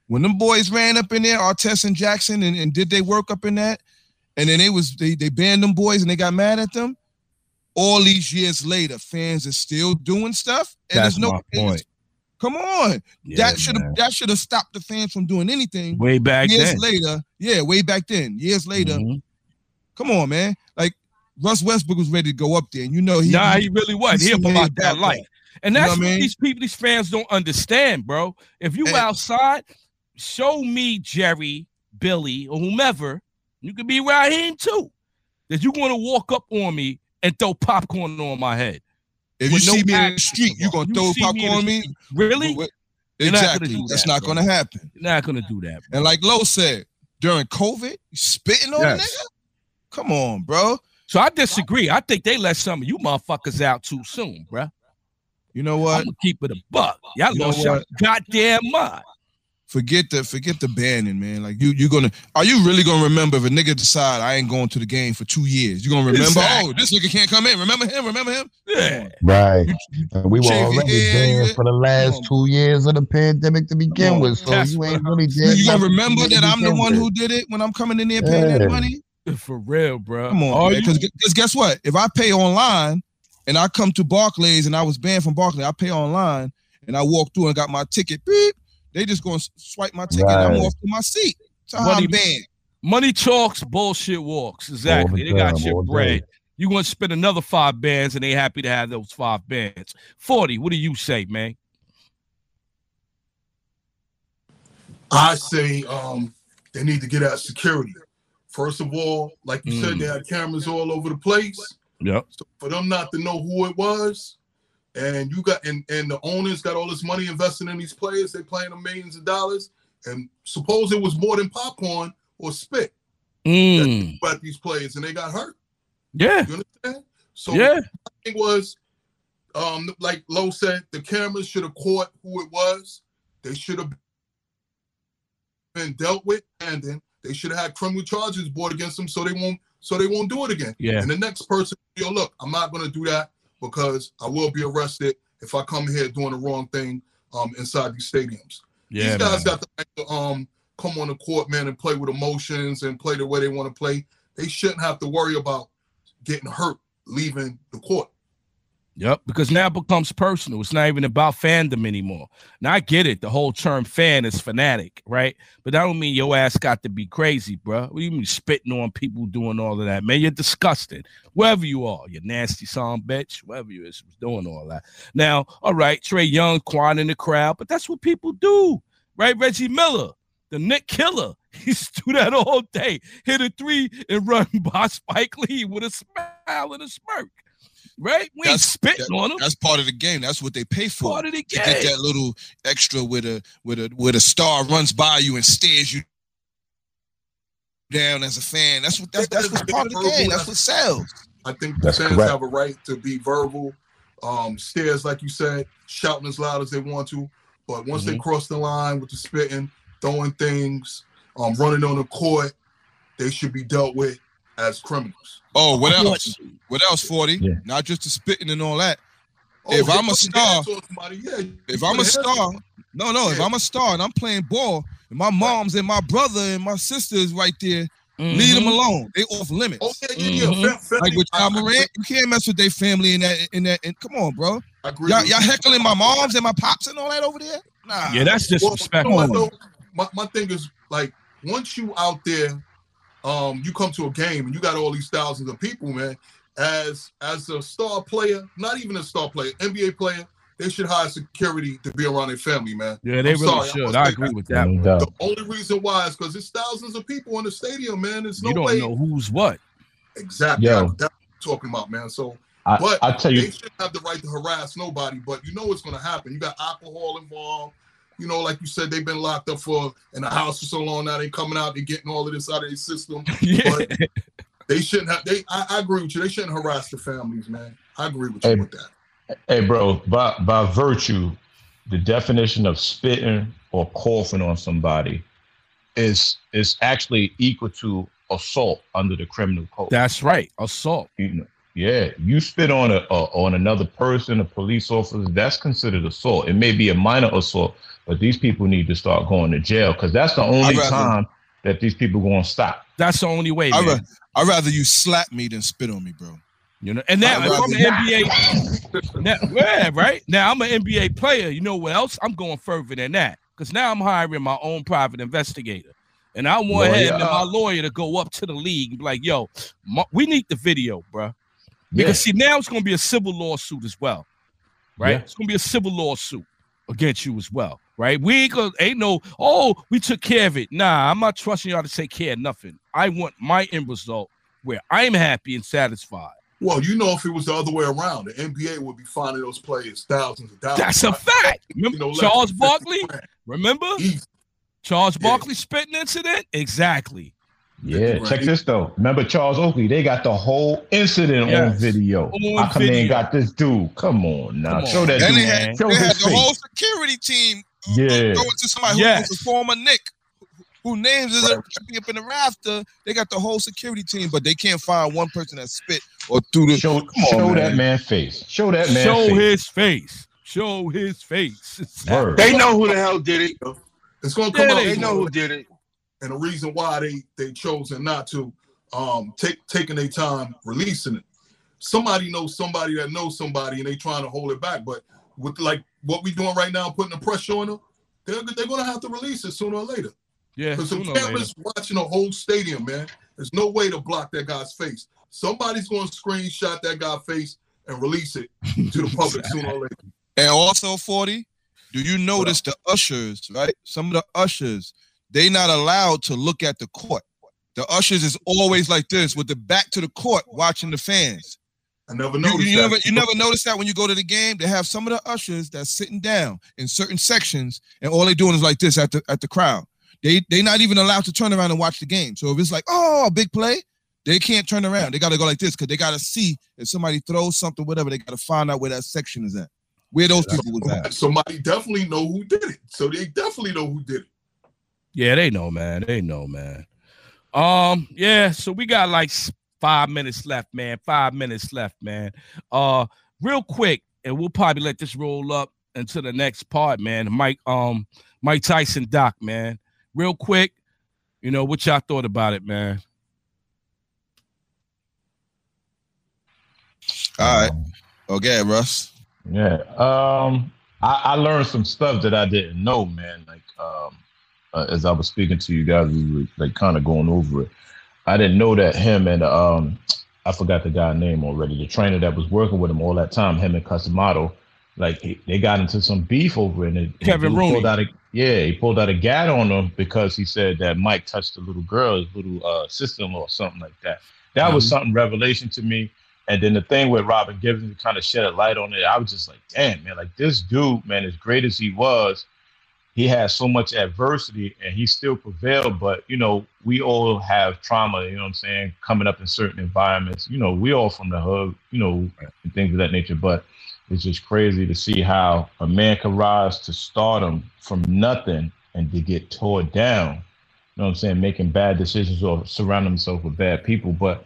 S2: When them boys ran up in there, Artest and Jackson, and, and did they work up in that? and then they was they they banned them boys and they got mad at them. All these years later, fans are still doing stuff, and
S1: That's
S2: there's no
S1: my point.
S2: Come on,
S1: Yeah,
S2: that should have that should have stopped the fans from doing anything.
S1: way back then.
S2: years
S1: then.
S2: later, yeah, way back then, years later.
S1: Mhm.
S2: Come on, man, like Russ Westbrook was ready to go up there, and you know he.
S1: nah, he really was.
S2: he
S1: He about that life. And
S2: You know
S1: that's
S2: what
S1: what
S2: I mean?
S1: these people, these fans don't understand, bro. If you
S2: And-
S1: outside, show me Jerry, Billy, or whomever. You could be Raheem too. That you're gonna walk up on me and throw popcorn on my head.
S2: If you
S1: with no
S2: see me in the street, you gonna
S1: You
S2: throw
S1: see me
S2: popcorn on me.
S1: Really?
S2: But-
S1: You're not gonna
S2: Exactly,
S1: do
S2: that's
S1: that,
S2: not
S1: bro.
S2: gonna happen.
S1: You're not gonna do that. Bro.
S2: And like Lowe said, during COVID, you spitting on a nigga. Come on, bro.
S1: So I disagree. I think they let some of you motherfuckers out too soon, bro.
S2: You know what?
S1: I'm
S2: what?
S1: gonna keep it a buck. Y'all
S2: You
S1: lost your goddamn mind.
S2: Forget the forget the banning, man. Like you, you gonna are you really gonna remember if a nigga decide I ain't going to the game for two years? You gonna remember?
S1: Oh, exactly.
S2: Oh, this nigga can't come in. Remember him? Remember him?
S1: Yeah.
S7: Right. And we were
S2: Shave your
S7: already
S2: head,
S7: there
S2: you-
S7: for the last two years of the pandemic to begin with. So
S1: That's
S7: you ain't really
S2: You, you gonna remember that I'm the one
S7: with.
S2: who did it when I'm coming in there paying
S7: Yeah.
S2: that money?
S1: For real, bro.
S2: Come on,
S1: Are you?
S2: Because guess what? If I pay online and I come to Barclays and I was banned from Barclays, I pay online and I walk through and got my ticket. Beep. They just gonna swipe my ticket. and I'm off to my seat. So how
S1: Buddy,
S2: I'm banned.
S1: Money talks, bullshit walks. Exactly.
S7: the
S1: They got your
S7: all day.
S1: bread. You want to spend another five bands, and they happy to have those five bands. Forty. What do you say, man?
S3: I say um they need to get at security. First of all, like you said,
S1: Mm.
S3: they had cameras all over the place.
S1: Yep.
S3: So for them not to know who it was, and you got and and the owners got all this money invested in these players, They're playing them millions of dollars, and suppose it was more than popcorn or spit
S1: Mm.
S3: about these players, and they got hurt.
S1: Yeah.
S3: You understand? So
S1: Yeah.
S3: thing was, um, like Lowe said, the cameras should have caught who it was. They should have been dealt with, and then they should have had criminal charges brought against them, so they won't, so they won't do it again.
S1: Yeah.
S3: And the next person, yo, look, I'm not going to do that because I will be arrested if I come here doing the wrong thing um, inside these stadiums.
S1: Yeah.
S3: These guys
S1: man.
S3: got the right to um come on the court, man, and play with emotions and play the way they want to play. They shouldn't have to worry about getting hurt leaving the court.
S1: Yep, because now it becomes personal. It's not even about fandom anymore. Now I get it. The whole term fan is fanatic, right? But that don't mean your ass got to be crazy, bro. What do you mean spitting on people doing all of that? Man, you're disgusting. Wherever you are, you nasty son bitch, wherever you is doing all that. Now, all right, Trae Young, Quan in the crowd, but that's what people do, right? Reggie Miller, the Knick Killer, he used do that all day. Hit a three and run by Spike Lee with a smile and a smirk. Right? We ain't
S2: That's-
S1: spitting on them.
S2: That's part of the game. That's what they pay for.
S1: part of the
S2: to get that little extra with a with a with a star runs by you and stares you down as a fan. That's what that's that's what's part of the game. That's what sells.
S3: I think the
S4: That's
S3: fans
S4: correct.
S3: have a right to be verbal, um, stairs like you said, shouting as loud as they want to. But once they cross the line with the spitting, throwing things, um, running on the court, they should be dealt with as criminals.
S2: Oh, what else? What else? Forty?
S4: Yeah.
S2: Not just the spitting and all that.
S3: Oh,
S2: If I'm a star-
S3: somebody, yeah,
S2: If I'm a star,
S3: on-
S2: no, no. If I'm a star and I'm playing ball, and my mom's and my brother and my sisters right there, leave them alone. They off limits.
S3: Oh yeah, yeah, yeah.
S1: Mhm.
S2: Like with Ja
S3: I-
S2: Morant, you can't mess with their family in that. In that, and come on, bro.
S3: I agree
S2: Y'all, y'all heckling my moms and my pops and all that over there. Nah.
S1: Yeah, that's
S3: Well, you know
S1: disrespectful.
S3: My, my thing is like once you out there, um, you come to a game and you got all these thousands of people, man. As as a star player, not even a star player, NBA player, they should hire security to be around their family, man.
S1: Yeah, they
S3: I'm
S1: really
S3: sorry,
S1: should.
S3: must
S1: I agree
S3: that.
S1: with that.
S4: No
S3: The only reason why is because it's thousands of people in the stadium, man. It's no
S1: You don't
S3: way.
S1: know who's what.
S3: Exactly.
S4: Yo.
S3: That's what I'm talking about, man. So,
S4: I,
S3: but
S4: I tell you, they
S3: shouldn't have the right to harass nobody. But you know what's going to happen. You got alcohol involved. You know, like you said, they've been locked up for in the house for so long now. They coming out, they getting all of this out of their system.
S1: yeah.
S3: But they shouldn't have. They, I, I agree with you. They shouldn't harass the families, man. I agree with you
S4: Hey,
S3: with that.
S4: hey, bro, by by virtue, the definition of spitting or coughing on somebody is is actually equal to assault under the criminal code.
S1: That's right. Assault.
S4: you know, yeah, you spit on a, a on another person, a police officer. That's considered assault. It may be a minor assault, but these people need to start going to jail because that's the only
S2: rather-
S4: time that these people going to stop.
S1: That's the only way,
S2: I
S1: man.
S2: ra- I'd rather you slap me than spit on me, bro.
S1: You know, and now
S2: I'd
S1: if I'm an NBA, now, yeah, right now I'm an NBA player. You know what else? I'm going further than that because now I'm hiring my own private investigator, and I want
S4: Lawyer.
S1: him and my lawyer to go up to the league and be like, "Yo, ma- we need the video, bro." Because see, now it's going to be a civil lawsuit as well, right?
S4: Yeah.
S1: It's going to be a civil lawsuit against you as well, right? We ain't gonna ain't no oh we took care of it. Nah, I'm not trusting y'all to take care of nothing. I want my end result where I'm happy and satisfied.
S3: Well, you know, if it was the other way around, the NBA would be finding those players thousands of dollars.
S1: That's a fact.
S3: You
S1: Remember
S3: know,
S1: Charles Barkley? Remember
S3: Easy.
S1: Charles
S3: Yeah.
S1: Barkley spitting incident? Exactly.
S4: Yeah,
S3: Right.
S4: check this though. Remember Charles Oakley? They got the whole incident on video.
S1: On
S4: How come they
S1: video.
S4: ain't got this dude? Come on now,
S1: Come
S4: show that
S2: And
S4: dude.
S2: they had,
S1: man.
S4: Show
S2: they had the
S4: face.
S2: whole security team uh,
S4: Yeah.
S2: going to somebody who was a former Knick, who names is up up in the rafter. They got the whole security team, but they can't find one person that spit or threw the.
S4: Show,
S2: Come on,
S4: show
S2: man.
S4: that man face. Show that man
S1: Show
S4: face.
S1: his face. Show his face.
S4: Word.
S8: They know who the hell did it.
S3: It's gonna come
S1: Yeah,
S3: out.
S8: They know who did it.
S3: And the reason why they they chosen not to um take taking their time releasing it. Somebody knows somebody that knows somebody, and they trying to hold it back. But with like what we doing right now, putting the pressure on them, they're they're gonna have to release it sooner or later.
S1: Yeah,
S3: Because some
S1: sooner or later.
S3: cameras watching the whole stadium, man. There's no way to block that guy's face. Somebody's gonna screenshot that guy's face and release it to the public sooner or later.
S2: And also, 40, do you notice the ushers, right? Some of the ushers, they not allowed to look at the court. The ushers is always like this with the back to the court watching the fans.
S3: I never
S2: You,
S3: noticed
S2: you
S3: that.
S2: never you never notice that when you go to the game, they have some of the ushers that's sitting down in certain sections, and all they're doing is like this at the at the crowd. They they not even allowed to turn around and watch the game. So if it's like, oh, a big play, they can't turn around. They gotta go like this because they gotta see if somebody throws something, whatever, they gotta find out where that section is at. Where those people was at.
S3: Somebody definitely know who did it. So they definitely know who did it.
S1: Yeah, they know, man. They know, man. Um, yeah, so we got like five minutes left, man. Five minutes left, man. Uh, real quick, and we'll probably let this roll up into the next part, man. Mike, um, Mike Tyson Doc, man. Real quick, you know, what y'all thought about it, man.
S2: All right. Okay, Russ.
S4: Yeah. Um, I, I learned some stuff that I didn't know, man. Like, um, uh, as I was speaking to you guys, we were like kind of going over it. I didn't know that him and um, I forgot the guy's name already. The trainer that was working with him all that time, him and Cus D'Amato, like he, they got into some beef over it. And
S1: Kevin Rooney.
S4: Pulled out a, yeah, he pulled out a gat on him because he said that Mike touched a little girl, his little uh, sister-in-law, or something like that. That was
S1: Mhm.
S4: something revelation to me. And then the thing with Robin Givens kind of shed a light on it. I was just like, damn, man, like this dude, man, as great as he was, he had so much adversity and he still prevailed. But, you know, we all have trauma, you know what I'm saying, coming up in certain environments. You know, we all from the hood, you know, and things of that nature. But it's just crazy to see how a man can rise to stardom from nothing and to get tore down. You know what I'm saying? Making bad decisions or surrounding himself with bad people. But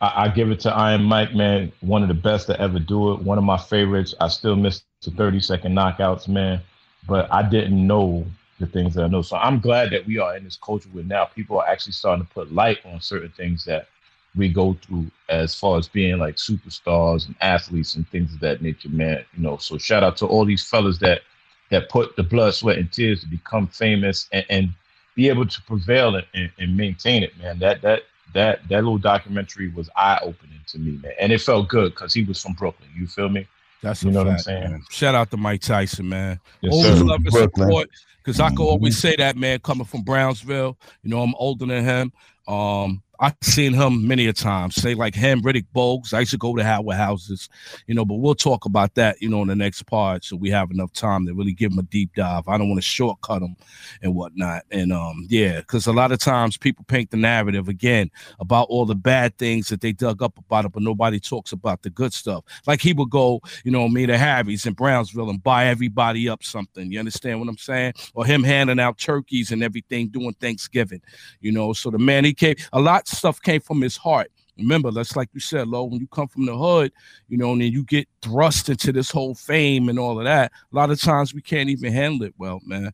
S4: I, I give it to Iron Mike, man. One of the best to ever do it. One of my favorites. I still miss the 30 second knockouts, man. But I didn't know the things that I know. So I'm glad that we are in this culture where now people are actually starting to put light on certain things that we go through as far as being like superstars and athletes and things of that nature, man. You know, so shout out to all these fellas that that put the blood, sweat, and tears to become famous and, and be able to prevail and, and, and maintain it, man. That that that that little documentary was eye opening to me, man, and it felt good because he was from Brooklyn. You feel me?
S1: That's
S4: You
S1: a
S4: know what I'm saying?
S1: Shout out to Mike Tyson, man.
S4: Yes,
S1: Always
S4: sir.
S1: love and support because I can always say that, man, coming from Brownsville. You know, I'm older than him. Um, I've seen him many a time. Say like him, Riddick Bogues. I used to go to Howard houses, you know, but we'll talk about that, you know, in the next part. So we have enough time to really give him a deep dive. I don't want to shortcut him and whatnot. And um, yeah, because a lot of times people paint the narrative again about all the bad things that they dug up about it, but nobody talks about the good stuff. Like he would go, you know, me to Harry's in Brownsville and buy everybody up something. You understand what I'm saying? Or him handing out turkeys and everything doing Thanksgiving. You know, so the man he came, a lot stuff came from his heart. Remember, that's like you said, Lowe, when you come from the hood, you know, and then you get thrust into this whole fame and all of that. A lot of times we can't even handle it well, man.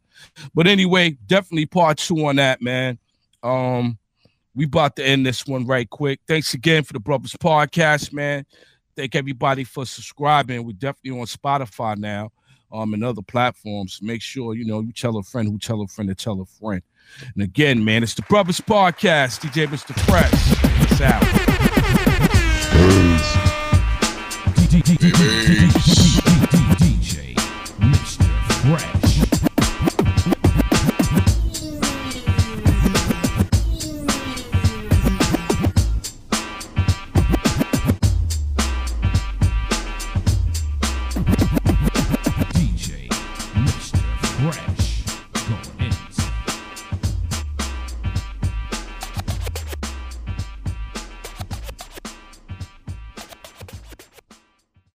S1: But anyway, definitely part two on that, man. Um, we about to end this one right quick. Thanks again for the Brothers Podcast, man. Thank everybody for subscribing. We're definitely on Spotify now, um, and other platforms. Make sure you know you tell a friend who tell a friend to tell a friend. And again, man, it's the Brothers Podcast. DJ Mr. Fresh. It's out.
S9: DJ